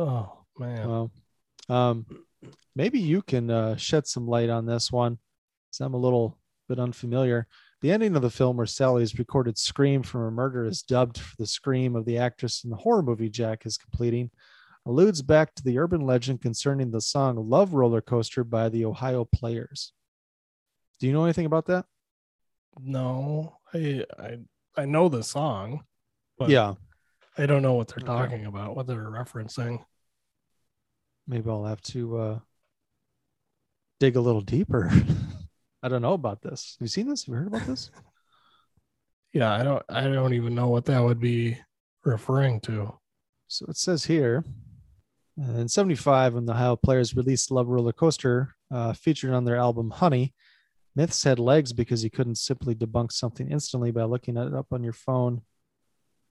Oh man. Well, um, maybe you can uh, shed some light on this one. 'cause I'm a little bit unfamiliar. The ending of the film, where Sally's recorded scream from a murder is dubbed for the scream of the actress in the horror movie Jack is completing, alludes back to the urban legend concerning the song Love Roller Coaster by the Ohio Players. Do you know anything about that? No, I I I know the song, but yeah. I don't know what they're Okay. talking about, what they're referencing. Maybe I'll have to uh, dig a little deeper. I don't know about this. Have you seen this? Have you heard about this? Yeah, I don't I don't even know what that would be referring to. So it says here uh, in 75, when the Ohio Players released Love Roller Coaster, uh, featured on their album Honey, Myths had legs because you couldn't simply debunk something instantly by looking it up on your phone.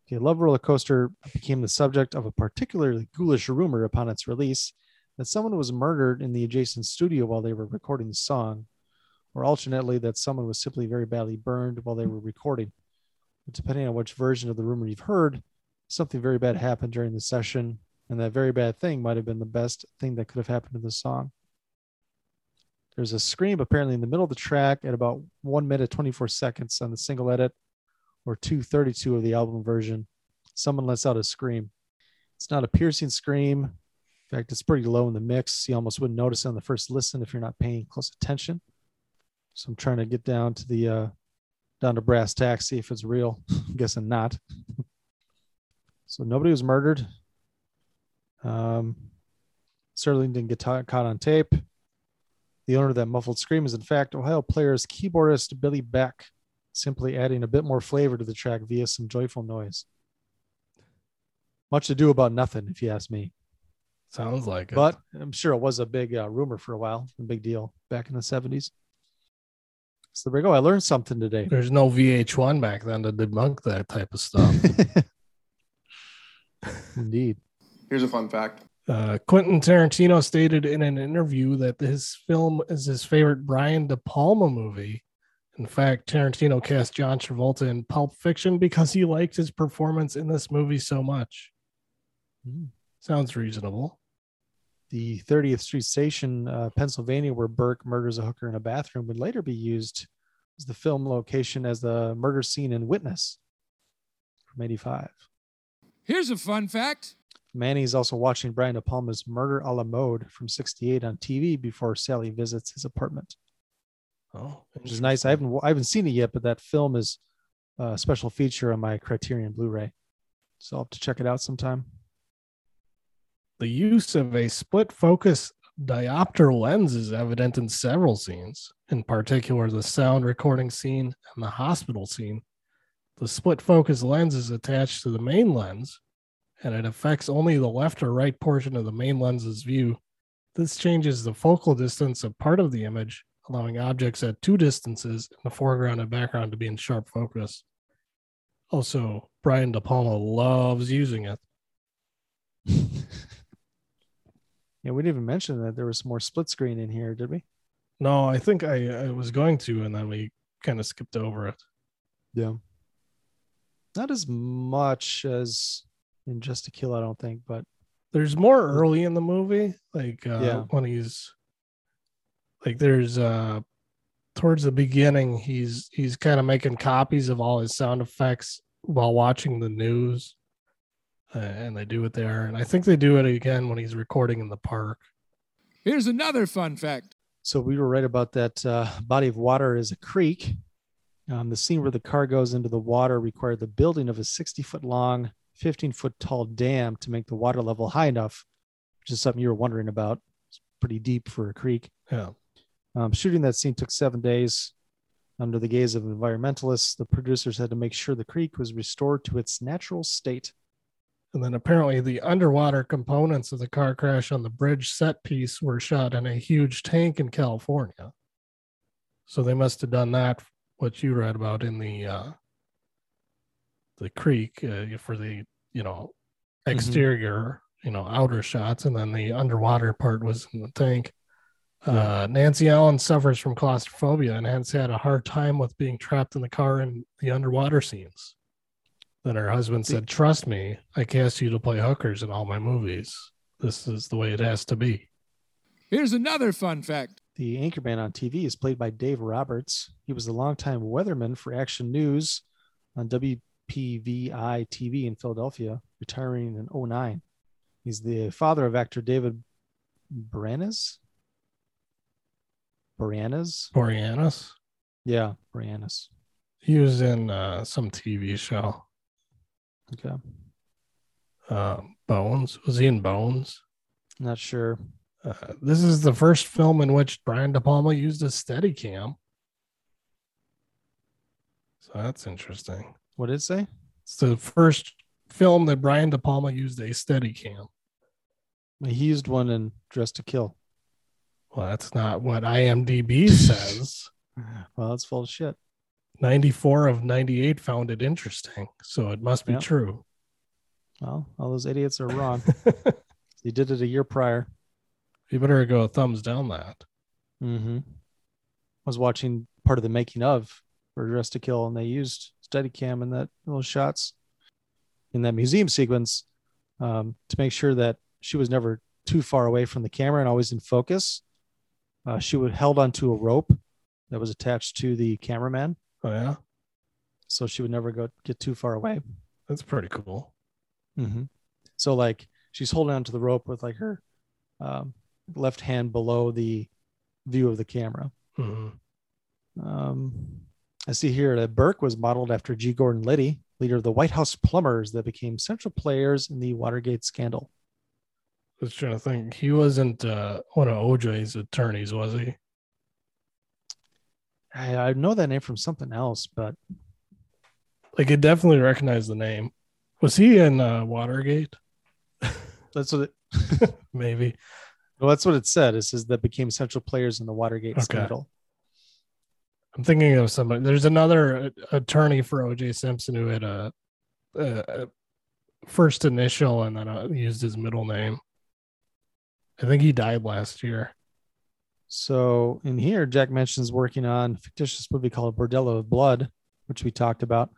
Okay, Love Roller Coaster became the subject of a particularly ghoulish rumor upon its release that someone was murdered in the adjacent studio while they were recording the song, or alternately, that someone was simply very badly burned while they were recording. But depending on which version of the rumor you've heard, something very bad happened during the session, and that very bad thing might have been the best thing that could have happened to the song. There's a scream apparently in the middle of the track at about one minute 24 seconds on the single edit, or 232 of the album version. Someone lets out a scream. It's not a piercing scream. In fact, it's pretty low in the mix. You almost wouldn't notice it on the first listen if you're not paying close attention. So I'm trying to get down to the uh, down to brass tacks, see if it's real. I'm guessing not. so nobody was murdered. Um, certainly didn't get caught on tape. The owner of that muffled scream is, in fact, Ohio Players keyboardist Billy Beck, simply adding a bit more flavor to the track via some joyful noise. Much to do about nothing, if you ask me. Sounds like it. But I'm sure it was a big uh, rumor for a while, a big deal back in the 70s. So there we go. I learned something today. There's no VH1 back then to debunk that type of stuff. Indeed. Here's a fun fact. Uh, Quentin Tarantino stated in an interview that his film is his favorite Brian De Palma movie. In fact, Tarantino cast John Travolta in Pulp Fiction because he liked his performance in this movie so much. Mm. Sounds reasonable. The 30th Street Station, uh, Pennsylvania, where Burke murders a hooker in a bathroom, would later be used as the film location as the murder scene in Witness from 85. Here's a fun fact. Manny is also watching Brian De Palma's Murder a la Mode from 68 on TV before Sally visits his apartment. Oh, which is nice. I haven't I haven't seen it yet, but that film is a special feature on my Criterion Blu-ray, so I'll have to check it out sometime. The use of a split focus diopter lens is evident in several scenes, in particular the sound recording scene and the hospital scene. The split focus lens is attached to the main lens and it affects only the left or right portion of the main lens's view. This changes the focal distance of part of the image, allowing objects at two distances in the foreground and background to be in sharp focus. Also, Brian De Palma loves using it. Yeah, we didn't even mention that there was more split screen in here, did we? No, I think I, I was going to, and then we kind of skipped over it. Yeah. Not as much as in Dressed to Kill, I don't think, but There's more early in the movie, like uh, Yeah. when he's like there's uh towards the beginning he's he's kind of making copies of all his sound effects while watching the news uh, and they do it there and i think they do it again when he's recording in the park Here's another fun fact. So we were right about that uh, body of water is a creek. Um, the scene where the car goes into the water required the building of a 60 foot long, 15 foot tall dam to make the water level high enough, which is something you were wondering about. It's pretty deep for a creek. yeah Um, shooting that scene took seven days. Under the gaze of environmentalists, the producers had to make sure the creek was restored to its natural state. and then apparently the underwater components of the car crash on the bridge set piece were shot in a huge tank in california so they must have done that what you read about in the uh the creek uh, for the you know exterior you know outer shots and then the underwater part was in the tank uh nancy allen suffers from claustrophobia and hence had a hard time with being trapped in the car in the underwater scenes then her husband said trust me i cast you to play hookers in all my movies this is the way it has to be Here's another fun fact. The anchorman on TV is played by Dave Roberts. He was the longtime weatherman for Action News on WPVI TV in Philadelphia, retiring in 09. He's the father of actor David Boreanaz. Boreanaz? Boreanaz. Yeah, Boreanaz. he was in uh some tv show Okay. uh bones was he in bones Not sure. Uh, this is the first film in which Brian De Palma used a Steadicam. So that's interesting. What did it say? It's the first film that Brian De Palma used a Steadicam. He used one in Dressed to Kill. Well, that's not what IMDb says. Well, that's full of shit. 94 of 98 found it interesting. So it must be Yep. true. Well, all those idiots are wrong. he did it a year prior. You better go thumbs down that. Mm-hmm. I was watching part of the making of for Dressed to Kill, and they used Steadicam in that those shots in that museum sequence um, to make sure that she was never too far away from the camera and always in focus. Uh, she would held onto a rope that was attached to the cameraman, Oh, yeah. so she would never go get too far away. That's pretty cool. Mm-hmm. So like she's holding onto the rope with like her um, left hand below the view of the camera. Mhm. Um, I see here that Burke was modeled after G. Gordon Liddy, leader of the White House plumbers that became central players in the Watergate scandal. I was trying to think. He wasn't uh, one of OJ's attorneys, was he? I, I know that name from something else, but Like, I definitely recognize the name. Was he in uh, Watergate? that's what it, Maybe. well, that's what it said. It says that became central players in the Watergate Okay. scandal. I'm thinking of somebody. There's another uh, attorney for OJ Simpson who had a, a, a first initial and then uh, used his middle name. I think he died last year. So in here, Jack mentions working on a fictitious movie called Bordello of Blood, which we talked about,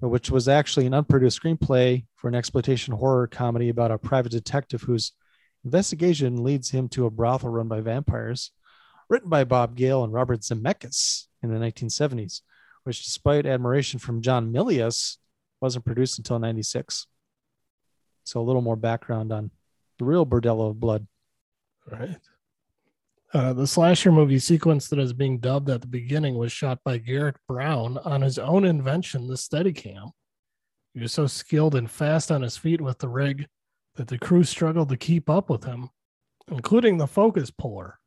but which was actually an unproduced screenplay for an exploitation horror comedy about a private detective whose investigation leads him to a brothel run by vampires, written by Bob Gale and Robert Zemeckis in the 1970s, which, despite admiration from John Milius, wasn't produced until 96. So a little more background on the real Bordello of Blood. Right. Uh, the slasher movie sequence that is being dubbed at the beginning was shot by Garrett Brown on his own invention, the Steadicam. He was so skilled and fast on his feet with the rig that the crew struggled to keep up with him, including the focus puller.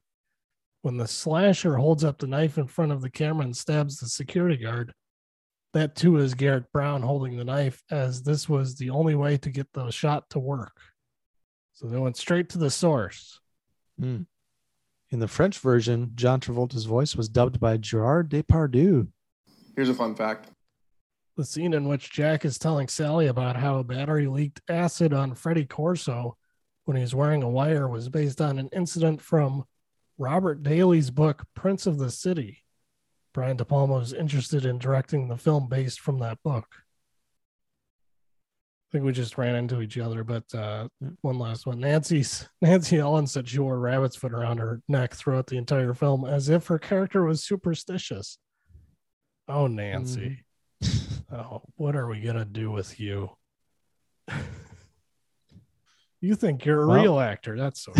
When the slasher holds up the knife in front of the camera and stabs the security guard, that too is Garrett Brown holding the knife, as this was the only way to get the shot to work. So they went straight to the source. Hmm. In the French version, John Travolta's voice was dubbed by Gerard Depardieu. Here's a fun fact. The scene in which Jack is telling Sally about how a battery leaked acid on Freddie Corso when he was wearing a wire was based on an incident from Robert Daley's book, Prince of the City. Brian De Palma was interested in directing the film based from that book. I think we just ran into each other, but uh, one last one. Nancy's Nancy Allen said she wore rabbit's foot around her neck throughout the entire film, as if her character was superstitious. Oh, Nancy. Oh, what are we gonna do with you? you think you're a Well- real actor? That's so.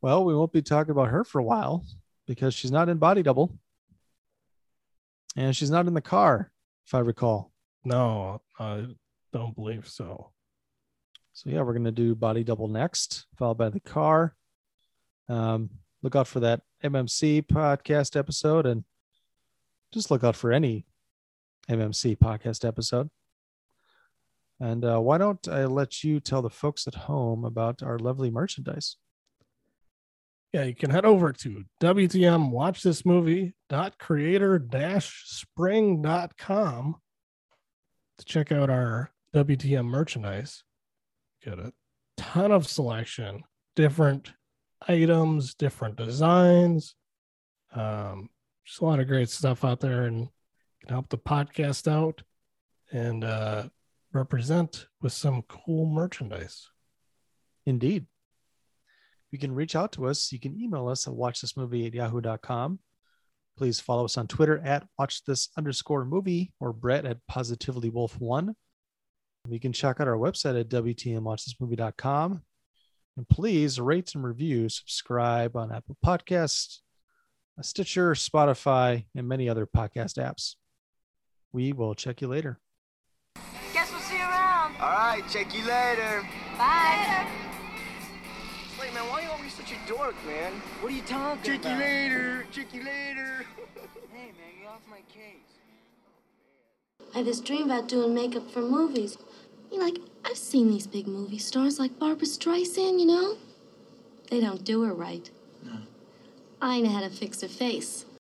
Well, we won't be talking about her for a while because she's not in Body Double. And she's not in the car, if I recall. No, I don't believe so. So yeah, we're gonna do Body Double next, followed by the car. Um, look out for that MMC podcast episode and just look out for any MMC podcast episode. And uh, why don't I let you tell the folks at home about our lovely merchandise? Yeah, you can head over to WTM watch this movie dot creator dash spring.com to check out our WTM merchandise. Get a ton of selection, different items, different designs. Um, just a lot of great stuff out there and can help the podcast out and uh, represent with some cool merchandise. Indeed. You can reach out to us. You can email us at watchthismovie at yahoo.com. Please follow us on Twitter at watchthis underscore movie or Brett at positivelywolf1. You can check out our website at WTMWatchThisMovie.com. And please rate and review, subscribe on Apple Podcasts, Stitcher, Spotify, and many other podcast apps. We will check you later. Guess we'll see you around. All right, check you later. Bye. Wait, man, why are you always such a dork, man? What are you talking Check you later. Check you later. Hey, man, you're off my case. I had this dream about doing makeup for movies. You know, like, I've seen these big movie stars like Barbra Streisand, you know? They don't do her right. No. I know how to fix her face.